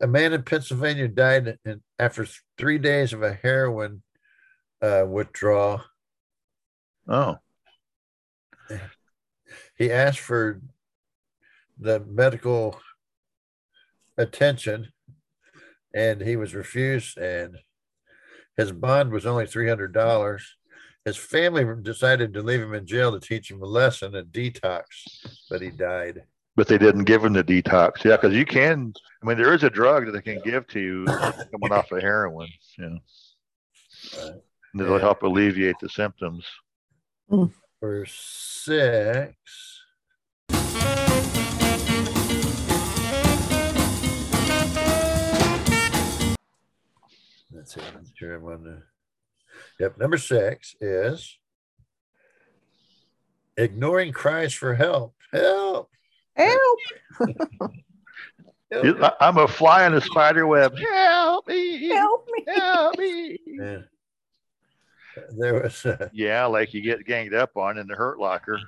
a man in Pennsylvania died in, after three days of a heroin uh, withdrawal. Oh, He asked for the medical attention, and he was refused. And his bond was only three hundred dollars. His family decided to leave him in jail to teach him a lesson, a detox, but he died. But they didn't give him the detox. Yeah, because you can. I mean, there is a drug that they can give to you coming off of heroin. Yeah, that'll help alleviate the symptoms. Hmm. For six. Let's see. I'm sure I'm on the. Yep. Number six is ignoring cries for help. Help. Help. You- I- I'm a fly in a spider web. Help me! Help me! Help me! Yeah. There was. Uh, Yeah, like you get ganged up on in the hurt locker,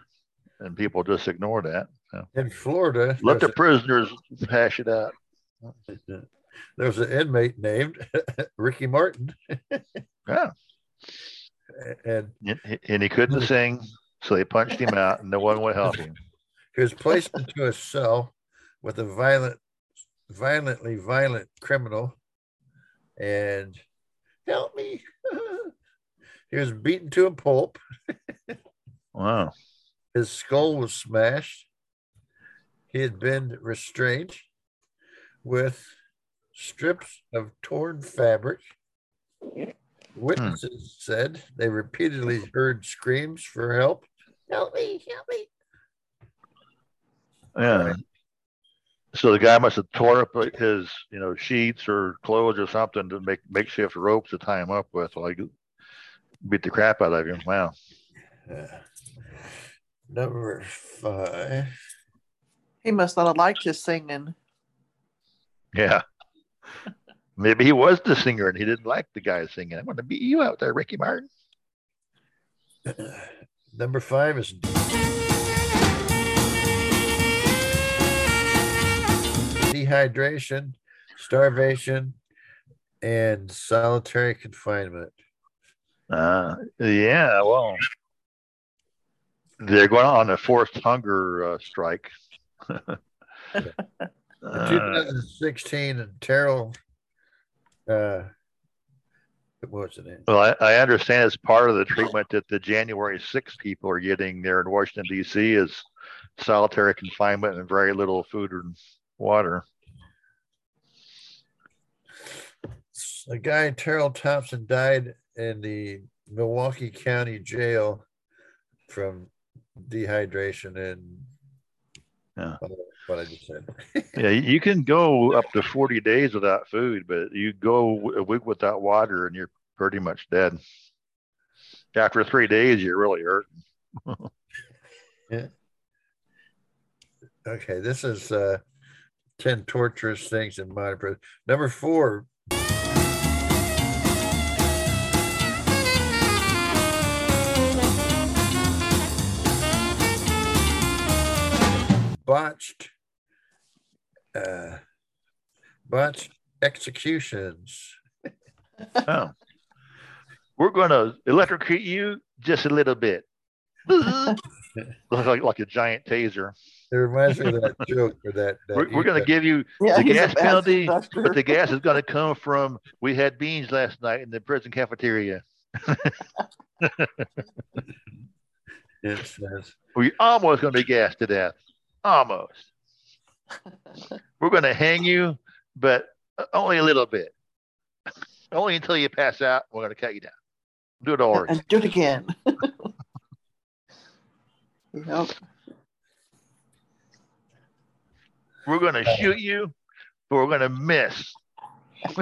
and people just ignore that. So in Florida. let the there prisoners hash it out. was a- there was an inmate named Ricky Martin. Yeah, And and and he couldn't sing, so they punched him out, and no one would help him. He was placed into a cell with a violent, violently violent criminal, and help me. he was beaten to a pulp. Wow. His skull was smashed. He had been restrained with strips of torn fabric. Witnesses said they repeatedly heard screams for help. Help me, help me. Yeah. So the guy must have tore up his, you know, sheets or clothes or something to make makeshift ropes to tie him up with. Like beat the crap out of him. Wow. Yeah. Number five. He must not have liked his singing. Yeah. Maybe he was the singer and he didn't like the guy singing. I'm going to beat you out there, Ricky Martin. Number five is dehydration, starvation, and solitary confinement. Uh, yeah. Well, they're going on a forced hunger uh, strike. In Uh, 2016, and Terrell, uh, what was it? Well, I, I understand it's part of the treatment that the January 6 people are getting there in Washington, D.C. is solitary confinement and very little food and water. A guy, Terrell Thompson, died in the Milwaukee County Jail from dehydration and Yeah. what I just said. Yeah, you can go up to 40 days without food, but you go a week without water and you're pretty much dead. After three days, you're really hurting. Yeah. Okay, this is uh, 10 torturous things in modern prison. Number four. Botched, uh, botched executions. Oh. We're going to electrocute you just a little bit. like, like, like a giant taser. It reminds me of that joke or that. that We're, we're going to give you Yeah, the gas penalty, instructor. but the gas is going to come from we had beans last night in the prison cafeteria. It says, We almost going to be gassed to death. Almost. We're going to hang you, but only a little bit. Only until you pass out. We're going to cut you down. Do it all. And do it again. Yep. We're gonna shoot you, but we're gonna miss.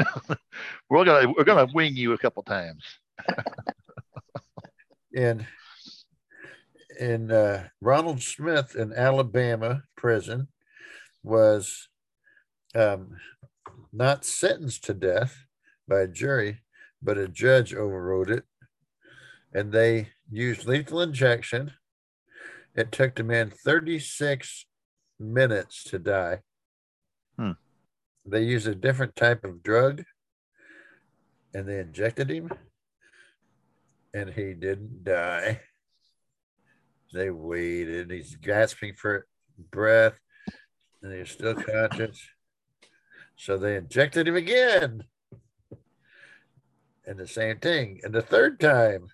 we're gonna we're gonna wing you a couple times. in in uh, Ronald Smith in Alabama prison was um, not sentenced to death by a jury, but a judge overrode it, and they used lethal injection. It took the man 36 minutes to die. Hmm. They used a different type of drug, and they injected him and he didn't die. They waited. He's gasping for breath, and he's still conscious. So they injected him again. And the same thing. And the third time.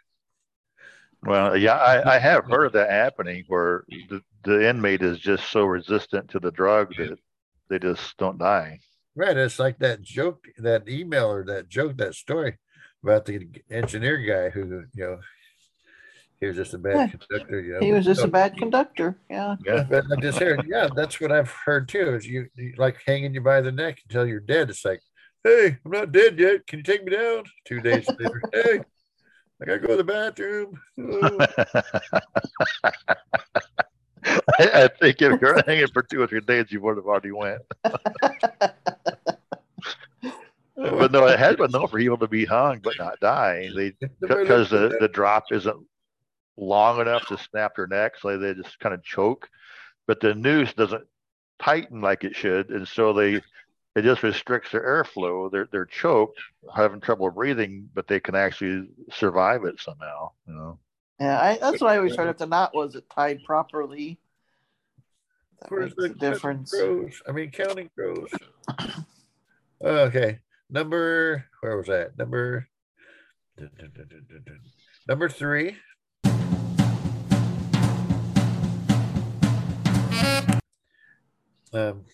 Well, yeah, I, I have heard of that happening where the, the inmate is just so resistant to the drug that they just don't die. Right. It's like that joke, that email or that joke, that story about the engineer guy who, you know, he was just a bad Yeah. conductor. Yeah. He was just a bad conductor. Yeah. Yeah, but I just heard, yeah, that's what I've heard too. Is you, you like hanging you by the neck until you're dead. It's like, hey, I'm not dead yet. Can you take me down? Two days later, hey, I gotta go to the bathroom. I, I think if you're hanging for two or three days, you would have already went. but no, it has been known for people to be hung but not die. Because the, the drop isn't long enough to snap their neck, so they just kind of choke. But the noose doesn't tighten like it should, and so they it just restricts their airflow. They're they're choked, having trouble breathing, but they can actually survive it somehow. You know. Yeah, I, that's what I always heard. If the knot wasn't tied properly, that Where's makes the a difference. Crows. I mean, counting crows. okay, number where was that? Number number three. Um,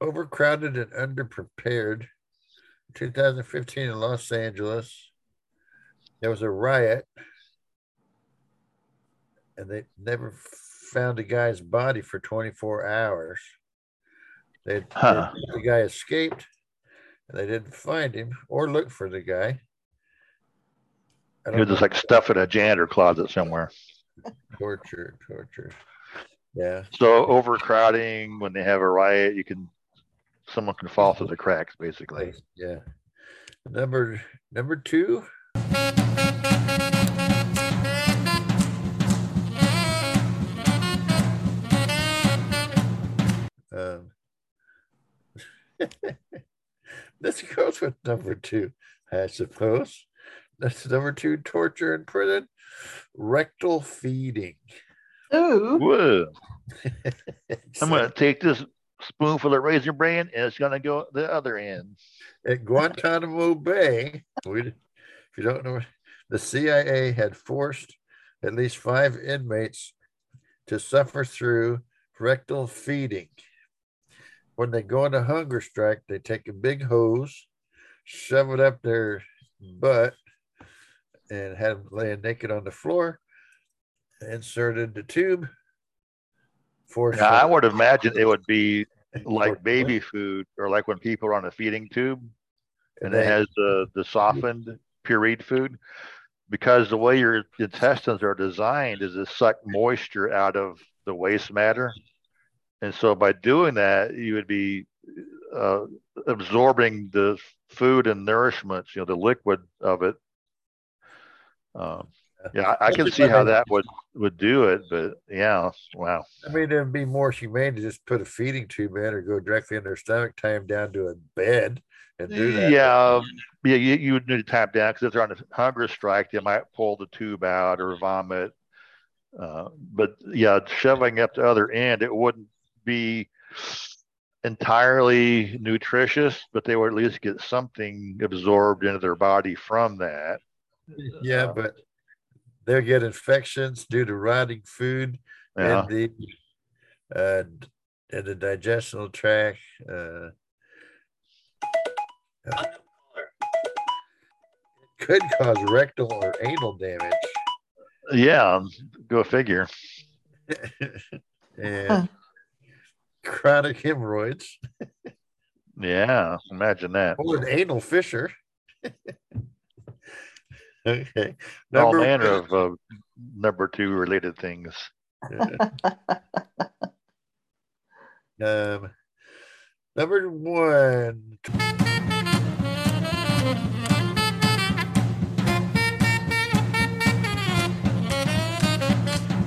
overcrowded and underprepared. 2015 in Los Angeles, there was a riot, and they never found a guy's body for 24 hours. They, they- the guy escaped, and they didn't find him or look for the guy. I You're just like stuff in a janitor closet somewhere. torture, torture. Yeah. So overcrowding when they have a riot, you can someone can fall through the cracks basically. Yeah. Number number two. Um, this goes with number two, I suppose. That's number two, torture in prison, rectal feeding. Ooh. Whoa. I'm gonna take this spoonful of raisin bran and it's gonna go the other end. At Guantanamo Bay, we, if you don't know, the CIA had forced at least five inmates to suffer through rectal feeding. When they go on a hunger strike, they take a big hose, shove it up their butt, and have them laying naked on the floor, inserted the tube. Force Now, I would imagine it would be like baby food or like when people are on a feeding tube and it has the, the softened pureed food because the way your intestines are designed is to suck moisture out of the waste matter. And so by doing that, you would be uh, absorbing the food and nourishment, you know, the liquid of it. Um, yeah, I, I can see how that would would do it, but yeah, wow. I mean, it'd be more humane to just put a feeding tube in or go directly in their stomach, tie them down to a bed and do that. Yeah, um, yeah, you, you would need to tap down because if they're on a hunger strike, they might pull the tube out or vomit. Uh, but yeah, shoving up the other end, it wouldn't be entirely nutritious, but they would at least get something absorbed into their body from that. Yeah, but they'll get infections due to rotting food Yeah. and the uh, and the digestional tract. Uh, uh, could cause rectal or anal damage. Yeah, go figure. and chronic hemorrhoids. Yeah, imagine that. Or an anal fissure. okay. All manner of uh, number two related things. Um, number one.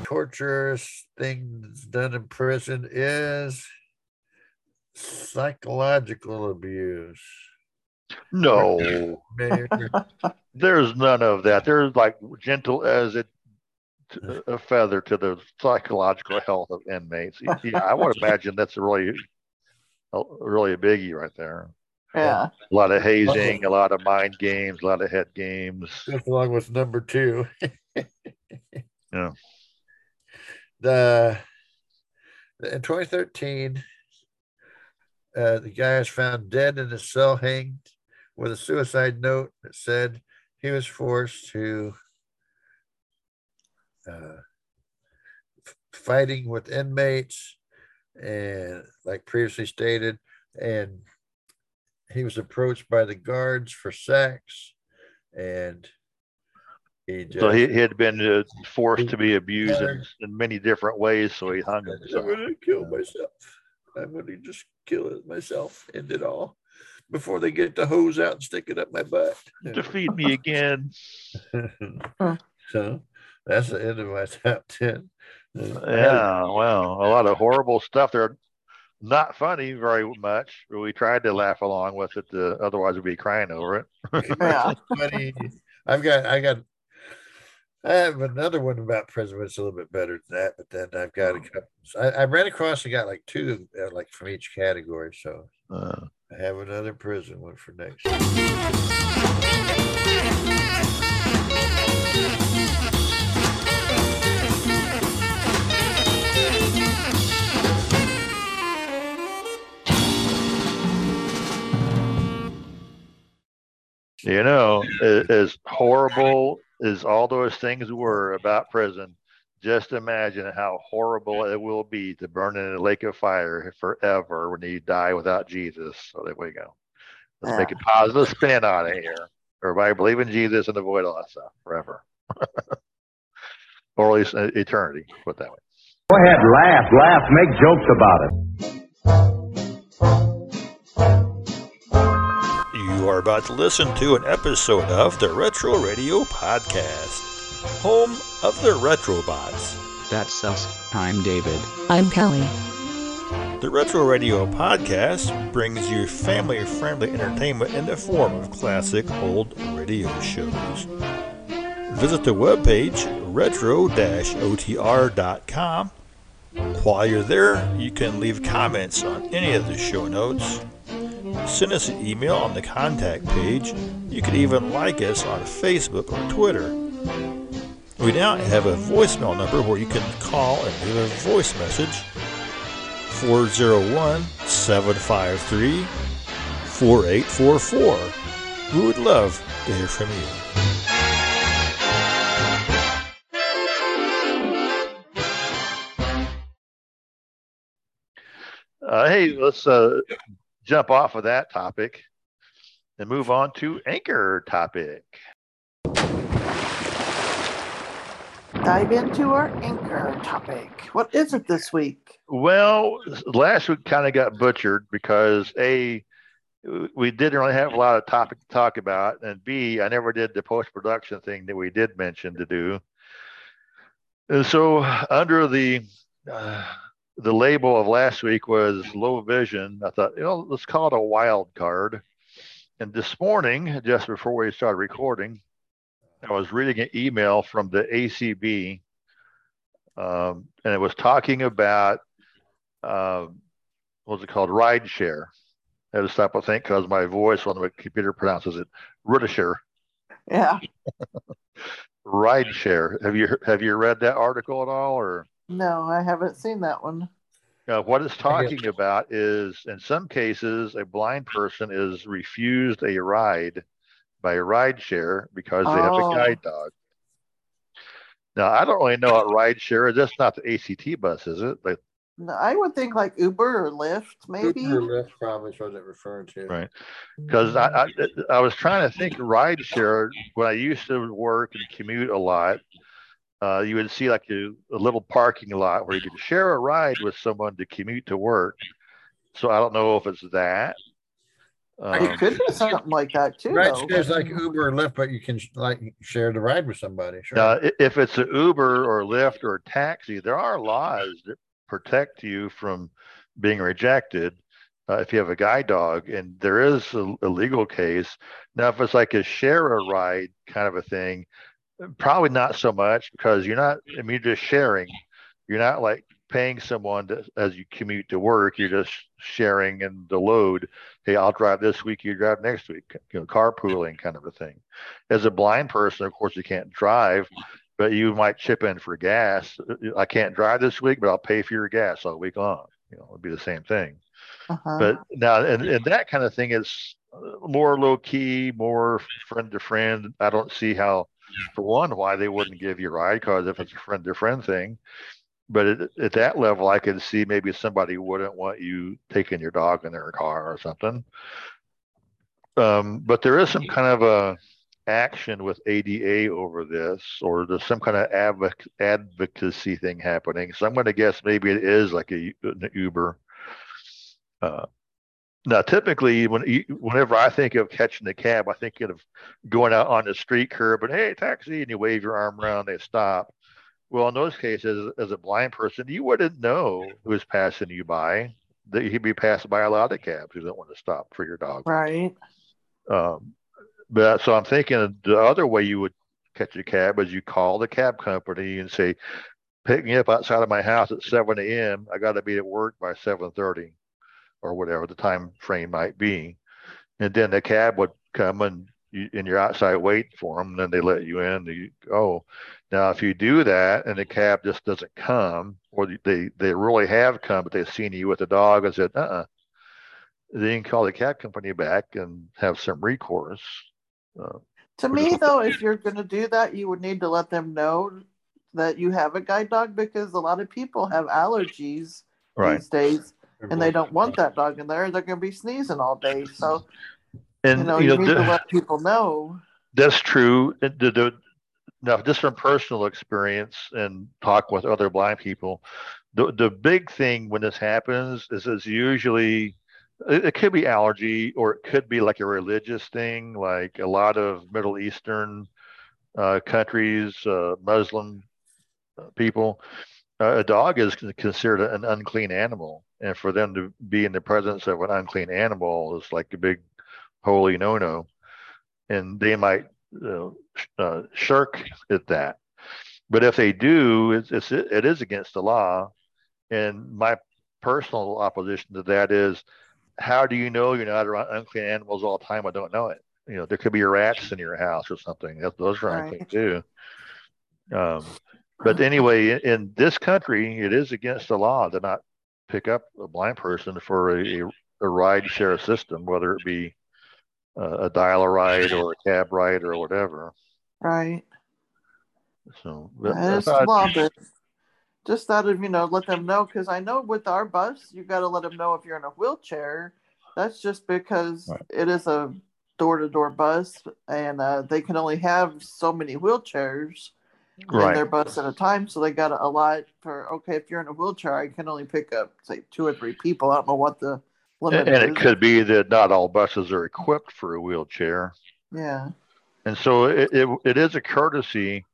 Torturous things done in prison is psychological abuse. No, there's none of that. There's like gentle as it a feather to the psychological health of inmates. Yeah, I would imagine that's a really, a, really a biggie right there. Yeah. A lot of hazing, a lot of mind games, a lot of head games. Just along with number two. Yeah. The in 2013, uh, the guy was found dead in his cell, hanged with a suicide note that said he was forced to uh, f- fighting with inmates, and like previously stated, and he was approached by the guards for sex, and he just So he, he had been uh, forced to be abused in, in many different ways, so he hung himself I'm himself. gonna kill myself. I'm gonna just kill it myself, end it all before they get the hose out and stick it up my butt. to feed me again. so that's the end of my top ten. Uh, Yeah, well, a lot of horrible stuff. They're not funny very much, but we tried to laugh along with it. Uh, otherwise, we'd be crying over it. Yeah. funny. I've got I got I have another one about prison, but it's a little bit better than that. But then I've got a couple. I, I ran across and got like two, uh, like from each category. So Uh, I have another prison one for next. you know, as horrible as all those things were about prison, just imagine how horrible it will be to burn in a lake of fire forever when you die without Jesus. So there we go. Let's make a positive spin on it here. Everybody believe in Jesus and avoid all that stuff forever. or at least uh, eternity, put it that way. Go ahead, laugh, laugh, make jokes about it. You are about to listen to an episode of the Retro Radio Podcast, home of the Retrobots. That's us. I'm David. I'm Kelly. The Retro Radio Podcast brings you family friendly entertainment in the form of classic old radio shows. Visit the webpage retro otr.com. While you're there, you can leave comments on any of the show notes. Send us an email on the contact page. You can even like us on Facebook or Twitter. We now have a voicemail number where you can call and leave a voice message 401 753 4844. We would love to hear from you. Uh, hey, let's uh, jump off of that topic and move on to anchor topic. Dive into our anchor topic. What is it this week? Well, last week kind of got butchered because a we didn't really have a lot of topic to talk about, and b I never did the post production thing that we did mention to do. And so under the uh, the label of last week was low vision. I thought, you know, let's call it a wild card. And this morning, just before we started recording, I was reading an email from the ACB, um, and it was talking about uh, what's it called, ride share. I had to stop and think because my voice on the computer pronounces it Ridishare. Yeah. Ride share. Have you have you read that article at all, or? No, I haven't seen that one. Now, what it's talking about is, in some cases, a blind person is refused a ride by a ride share because they have Oh. a guide dog. Now I don't really know what ride share is. That's not the ACT bus, is it? Like, No, I would think like Uber or Lyft, maybe. Uber or Lyft probably is what it referring to. right? Because I, I I was trying to think ride share when I used to work and commute a lot. Uh, you would see like a, a little parking lot where you could share a ride with someone to commute to work. So I don't know if it's that. Um, it could be something like that too. Right, though. shares like Uber or Lyft, but you can like share the ride with somebody. Sure. Now, if it's an Uber or Lyft or a taxi, there are laws that protect you from being rejected uh, if you have a guide dog, and there is a, a legal case. Now, if it's like a share a ride kind of a thing, probably not so much because you're not. I mean, you're just sharing. You're not like paying someone to, as you commute to work. You're just sharing and the load. Hey, I'll drive this week. You drive next week. You know, carpooling kind of a thing. As a blind person, of course, you can't drive but you might chip in for gas. I can't drive this week, but I'll pay for your gas all week long. You know, it'd be the same thing. Uh-huh. But now, and, and that kind of thing is more low key, more friend to friend. I don't see how, for one, why they wouldn't give you a ride because if it's a friend to friend thing. But at, at that level, I could see maybe somebody wouldn't want you taking your dog in their car or something. Um, but there is some kind of a action with ADA over this, or there's some kind of advoc- advocacy thing happening. So I'm going to guess maybe it is like a, an Uber. Uh, now, typically, when whenever I think of catching the cab, I think of going out on the street curb and hey, taxi, and you wave your arm around, they stop. Well, in those cases, as a blind person, you wouldn't know who was passing you by. That you'd be passed by a lot of cabs who don't want to stop for your dog. Right. Um, but so I'm thinking the other way you would catch a cab is you call the cab company and say, pick me up outside of my house at 7 a.m. I got to be at work by 7:30 or whatever the time frame might be. And then the cab would come and you, and you're outside waiting for them. And then they let you in. You go. Now, if you do that and the cab just doesn't come, or they they really have come, but they've seen you with the dog and said, uh-uh, then you can call the cab company back and have some recourse. Uh, To me, though, if you're going to do that, you would need to let them know that you have a guide dog because a lot of people have allergies Right. these days and they don't want that dog in there. They're going to be sneezing all day. So, and you know, you you, know, need to let people know. That's true. The- the- Now, just from personal experience and talk with other blind people, the the big thing when this happens is it's usually it, it could be allergy or it could be like a religious thing, like a lot of Middle Eastern uh, countries, uh, Muslim uh, people. Uh, a dog is considered an unclean animal, and for them to be in the presence of an unclean animal is like a big holy no-no and they might uh, uh, shirk at that. But if they do, it's, it's it is against the law. And my personal opposition to that is, how do you know you're not around unclean animals all the time? I don't know it. You know, there could be rats in your house or something. That, those are unclean Right. too. Um, but anyway, in, in this country, it is against the law to not pick up a blind person for a, a, a ride share system, whether it be a dial a ride or a cab ride or whatever. Right. So but That I thought- law, but just that of you know, let them know because I know with our bus, you got to let them know if you're in a wheelchair. That's just because it is a door-to-door bus, and uh, they can only have so many wheelchairs in their bus at a time. So they got a lot for okay, if you're in a wheelchair, I can only pick up say two or three people. I don't know what the limit and it could be that not all buses are equipped for a wheelchair. Yeah. And so it, it, it is a courtesy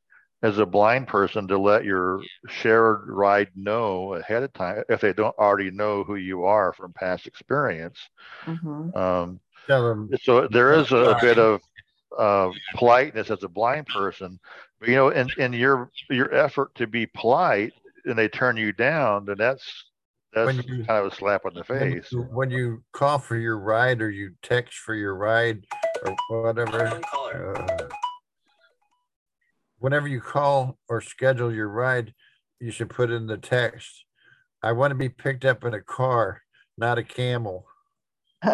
as a blind person to let your shared ride know ahead of time if they don't already know who you are from past experience. hmm Um, so there is a, a bit of uh, politeness as a blind person, but you know, in, in your your effort to be polite, and they turn you down, then that's that's When you- kind of a slap in the when face. you, when you call for your ride or you text for your ride or whatever. uh, whenever you call or schedule your ride, you should put in the text. I want to be picked up in a car, not a camel.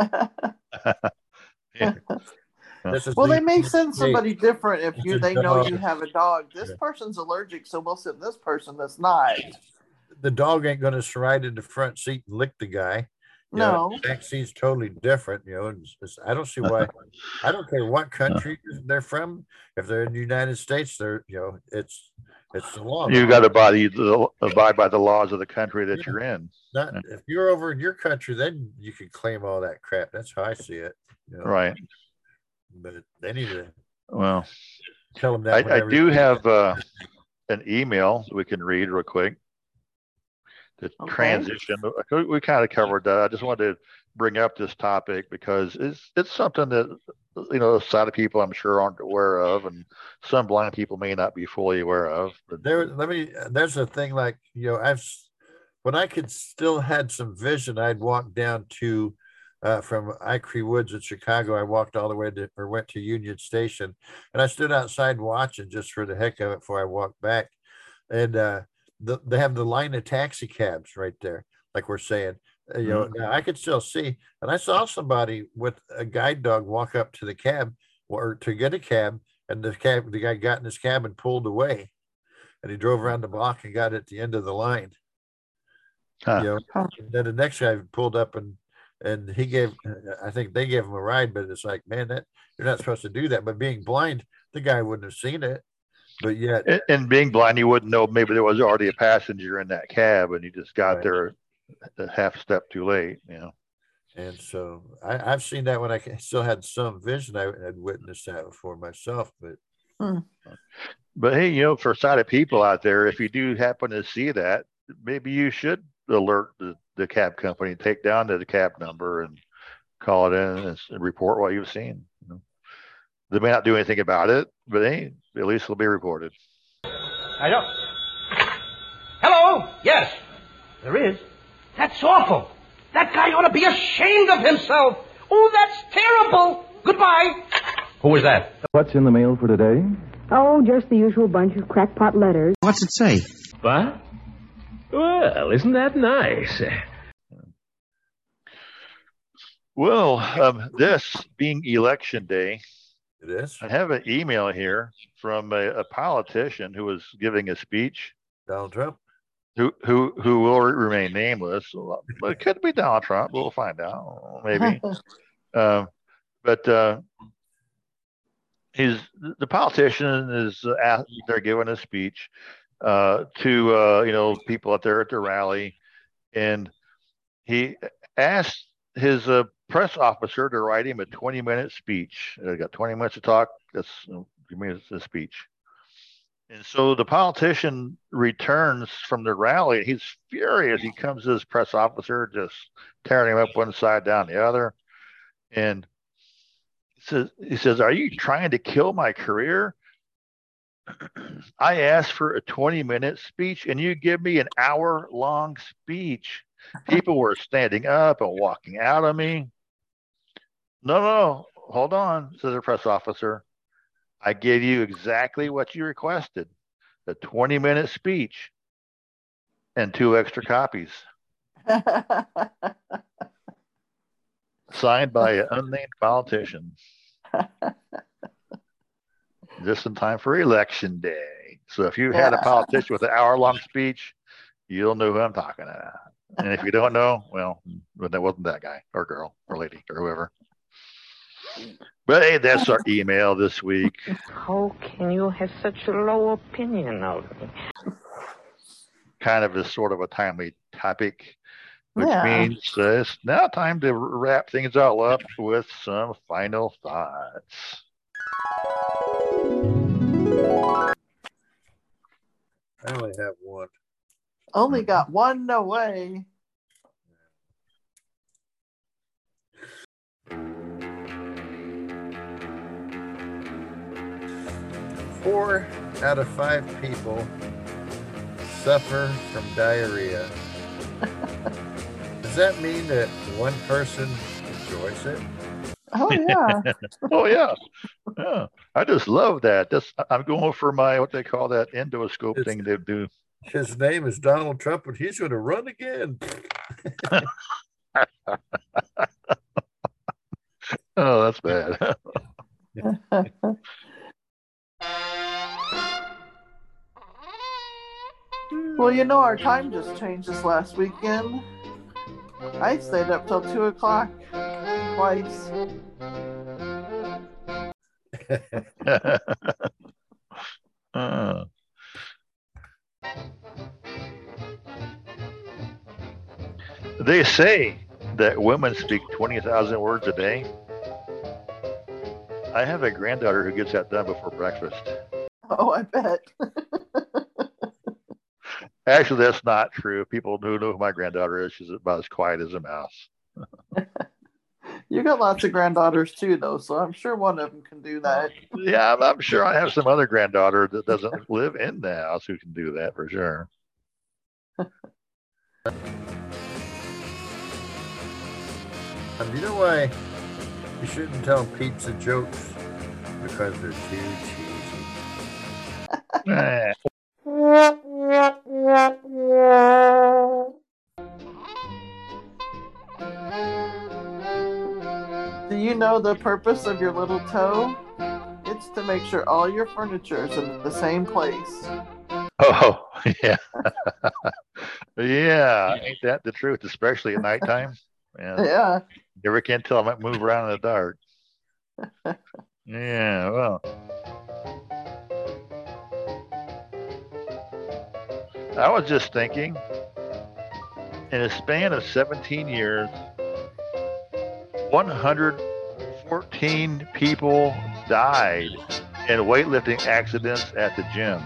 This is Well, they may send somebody different if you a they know dog. you have a dog. This Yeah. person's allergic, so we'll send this person that's not. The dog ain't going to ride in the front seat and lick the guy. You No. back seat's totally different. You know, and it's- it's- I don't see why. I don't care what country they're from. If they're in the United States, they're you know, it's it's the law. You got to abide, abide by the laws of the country that you're in. Not if you're over in your country, then you can claim all that crap. That's how I see it. you know. Right. But they need to Well, tell them that. I, I do have uh, an email we can read real quick. The Okay. transition. We, we kind of covered that. I just wanted to bring up this topic because it's it's something that you know a lot of people I'm sure aren't aware of, and some blind people may not be fully aware of. But there let me there's a thing like you know i've when i could still had some vision i'd walk down to uh, from Icree Woods in Chicago, I walked all the way to or went to Union Station, and I stood outside watching just for the heck of it before I walked back. And uh, the, they have the line of taxi cabs right there, like we're saying. Uh, you know, now I could still see, and I saw somebody with a guide dog walk up to the cab or to get a cab, and the cab, the guy got in his cab and pulled away, and he drove around the block and got at the end of the line. Huh. You know, and then the next guy pulled up and and he gave, I think they gave him a ride, but it's like, man, that you're not supposed to do that. But being blind, the guy wouldn't have seen it. But yet, and, and being blind, you wouldn't know maybe there was already a passenger in that cab, and you just got Right. there a half step too late. You know. and so I, I've seen that when I still had some vision. I had witnessed that before myself, but hmm. But hey, you know, for sighted people out there, if you do happen to see that, maybe you should alert the, the cab company, take down the cab number and call it in and report what you've seen. You know. They may not do anything about it, but hey, at least it'll be reported. I don't. Hello? Yes, there is. That's awful. That guy ought to be ashamed of himself. Oh, that's terrible. Goodbye. Who was that? What's in the mail for today? Oh, just the usual bunch of crackpot letters. What's it say? What? Well, isn't that nice? Well, um, this being election day, it is. I have an email here from a, a politician who was giving a speech. Donald Trump. Who who who will remain nameless, but it could be Donald Trump. We'll find out, maybe. um, but uh, he's the politician is asked, they're giving a speech uh, to uh, you know people out there at the rally, and he asked his uh, press officer to write him a 20 minute speech. I got 20 minutes to talk. That's give me a, speech. And so the politician returns from the rally. He's furious. He comes to his press officer, just tearing him up one side down the other, and he says, "He says, are you trying to kill my career? I asked for a 20 minute speech, and you give me an hour long speech. People were standing up and walking out of me. No, no, hold on," says the press officer. I gave you exactly what you requested a 20 minute speech and two extra copies signed by an unnamed politician. Just in time for election day. So if you had a politician with an hour long speech, you'll know who I'm talking about. And if you don't know, well, that wasn't that guy or girl or lady or whoever. But hey, that's our email this week. How can you have such a low opinion of me? Kind of is sort of a timely topic, which Yeah. means uh, it's now time to wrap things all up with some final thoughts. I only have one. Only got one away. Four out of five people suffer from diarrhea. Does that mean that one person enjoys it? Oh yeah. oh yeah. Yeah. I just love that. That's I'm going for my what they call that endoscope thing they do. His name is Donald Trump, and he's going to run again. Oh, that's bad. you know, our time just changed this last weekend. I stayed up till two o'clock twice. Uh. They say that women speak 20,000 words a day. I have a granddaughter who gets that done before breakfast. Oh, I bet. Actually, that's not true. People who know who my granddaughter is, she's about as quiet as a mouse. You got lots of granddaughters too, though, so I'm sure one of them can do that. Yeah, I'm, I'm sure I have some other granddaughter that doesn't live in the house who can do that for sure. Um, you know why you shouldn't tell pizza jokes? Because they're too cheesy. Know the purpose of your little toe? It's to make sure all your furniture is in the same place. Oh, yeah. yeah, ain't that the truth, especially at nighttime? Yeah. Yeah. You ever can't tell I might move around in the dark. yeah, well. I was just thinking, in a span of 17 years, 114 people died in weightlifting accidents at the gym.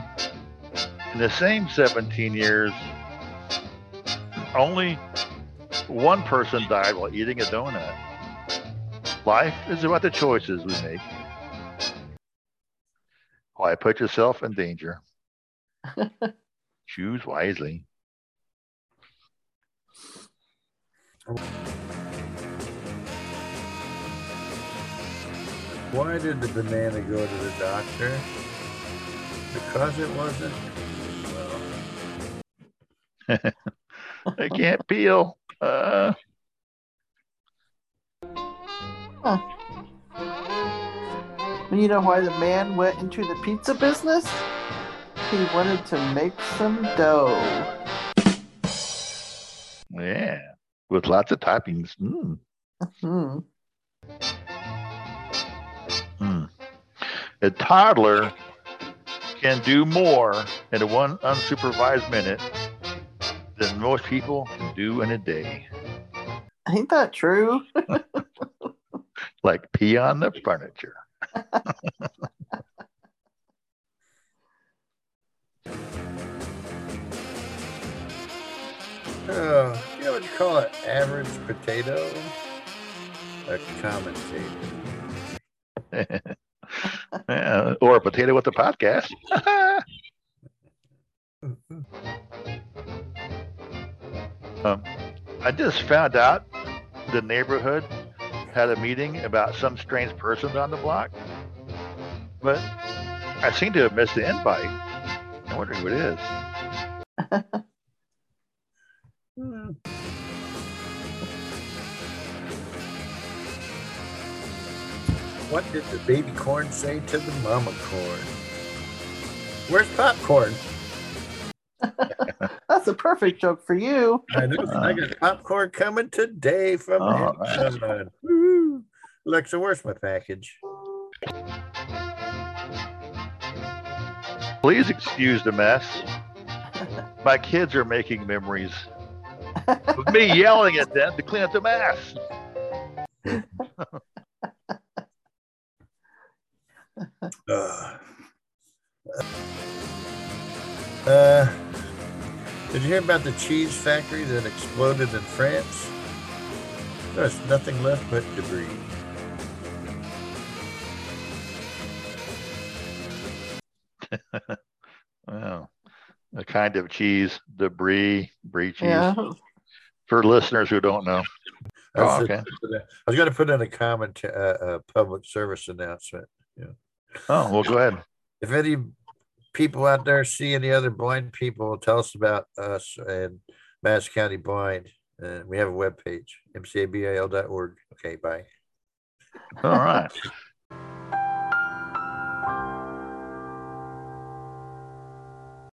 In the same 17 years, only one person died while eating a donut. Life is about the choices we make. Why put yourself in danger? Choose wisely. Why did the banana go to the doctor? Because it wasn't. Well, I can't peel. Uh, And you know why the man went into the pizza business? He wanted to make some dough. yeah, with lots of toppings. Mm. Hmm. Hmm. A toddler can do more in a one unsupervised minute than most people can do in a day. Ain't that true? Like pee on the furniture. oh, you know what you call an average potato? A commentator. Yeah, or a potato with a podcast. um, I just found out the neighborhood had a meeting about some strange person on the block, but I seem to have missed the invite. I wonder who it is. What did the baby corn say to the mama corn? Where's popcorn? That's a perfect joke for you. I know. I got popcorn coming today from Oh, Amazon. Woo. Alexa, where's my package? Please excuse the mess. My kids are making memories of me yelling at them to clean up the mess. Uh, uh, did you hear about the cheese factory that exploded in France? There's nothing left but debris. Wow. A kind of cheese, debris, brie cheese. Yeah. For listeners who don't know. I Oh, was, okay. I was going to put in a comment, uh, uh, public service announcement. Yeah. Oh, well, go ahead. If any people out there see any other blind people, tell us about us and Madison County Blind. Uh, we have a webpage, mcabal.org. Okay, bye. All right.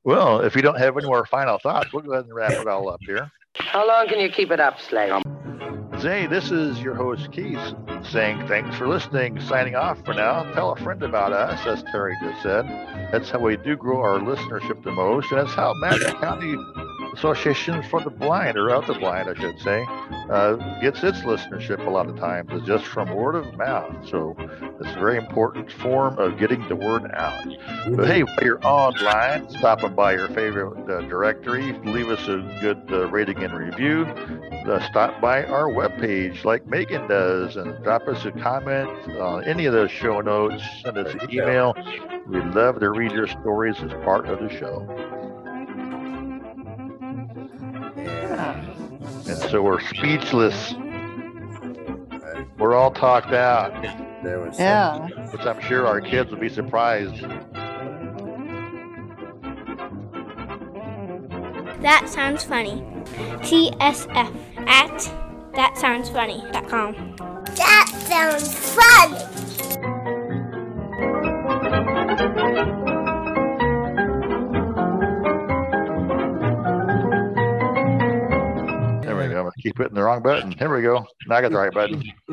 Well, if you don't have any more final thoughts, we'll go ahead and wrap it all up here. How long can you keep it up, Slade? Hey, this is your host Keith saying thanks for listening. Signing off for now. Tell a friend about us, as Terry just said. That's how we do grow our listenership the most, and that's how Madison County Association for the Blind, or of the Blind, I should say, uh, gets its listenership a lot of times is just from word of mouth. So it's a very important form of getting the word out. But hey, while you're online, stopping by your favorite uh, directory, leave us a good uh, rating and review. Uh, stop by our webpage like Megan does and drop us a comment on any of those show notes. Send us an email. We'd love to read your stories as part of the show. And so we're speechless. We're all talked out. There was Yeah. Which I'm sure our kids would be surprised. That sounds funny. TSF at thatsoundsfunny.com. That sounds funny. Keep hitting the wrong button. Here we go. Now I got the right button.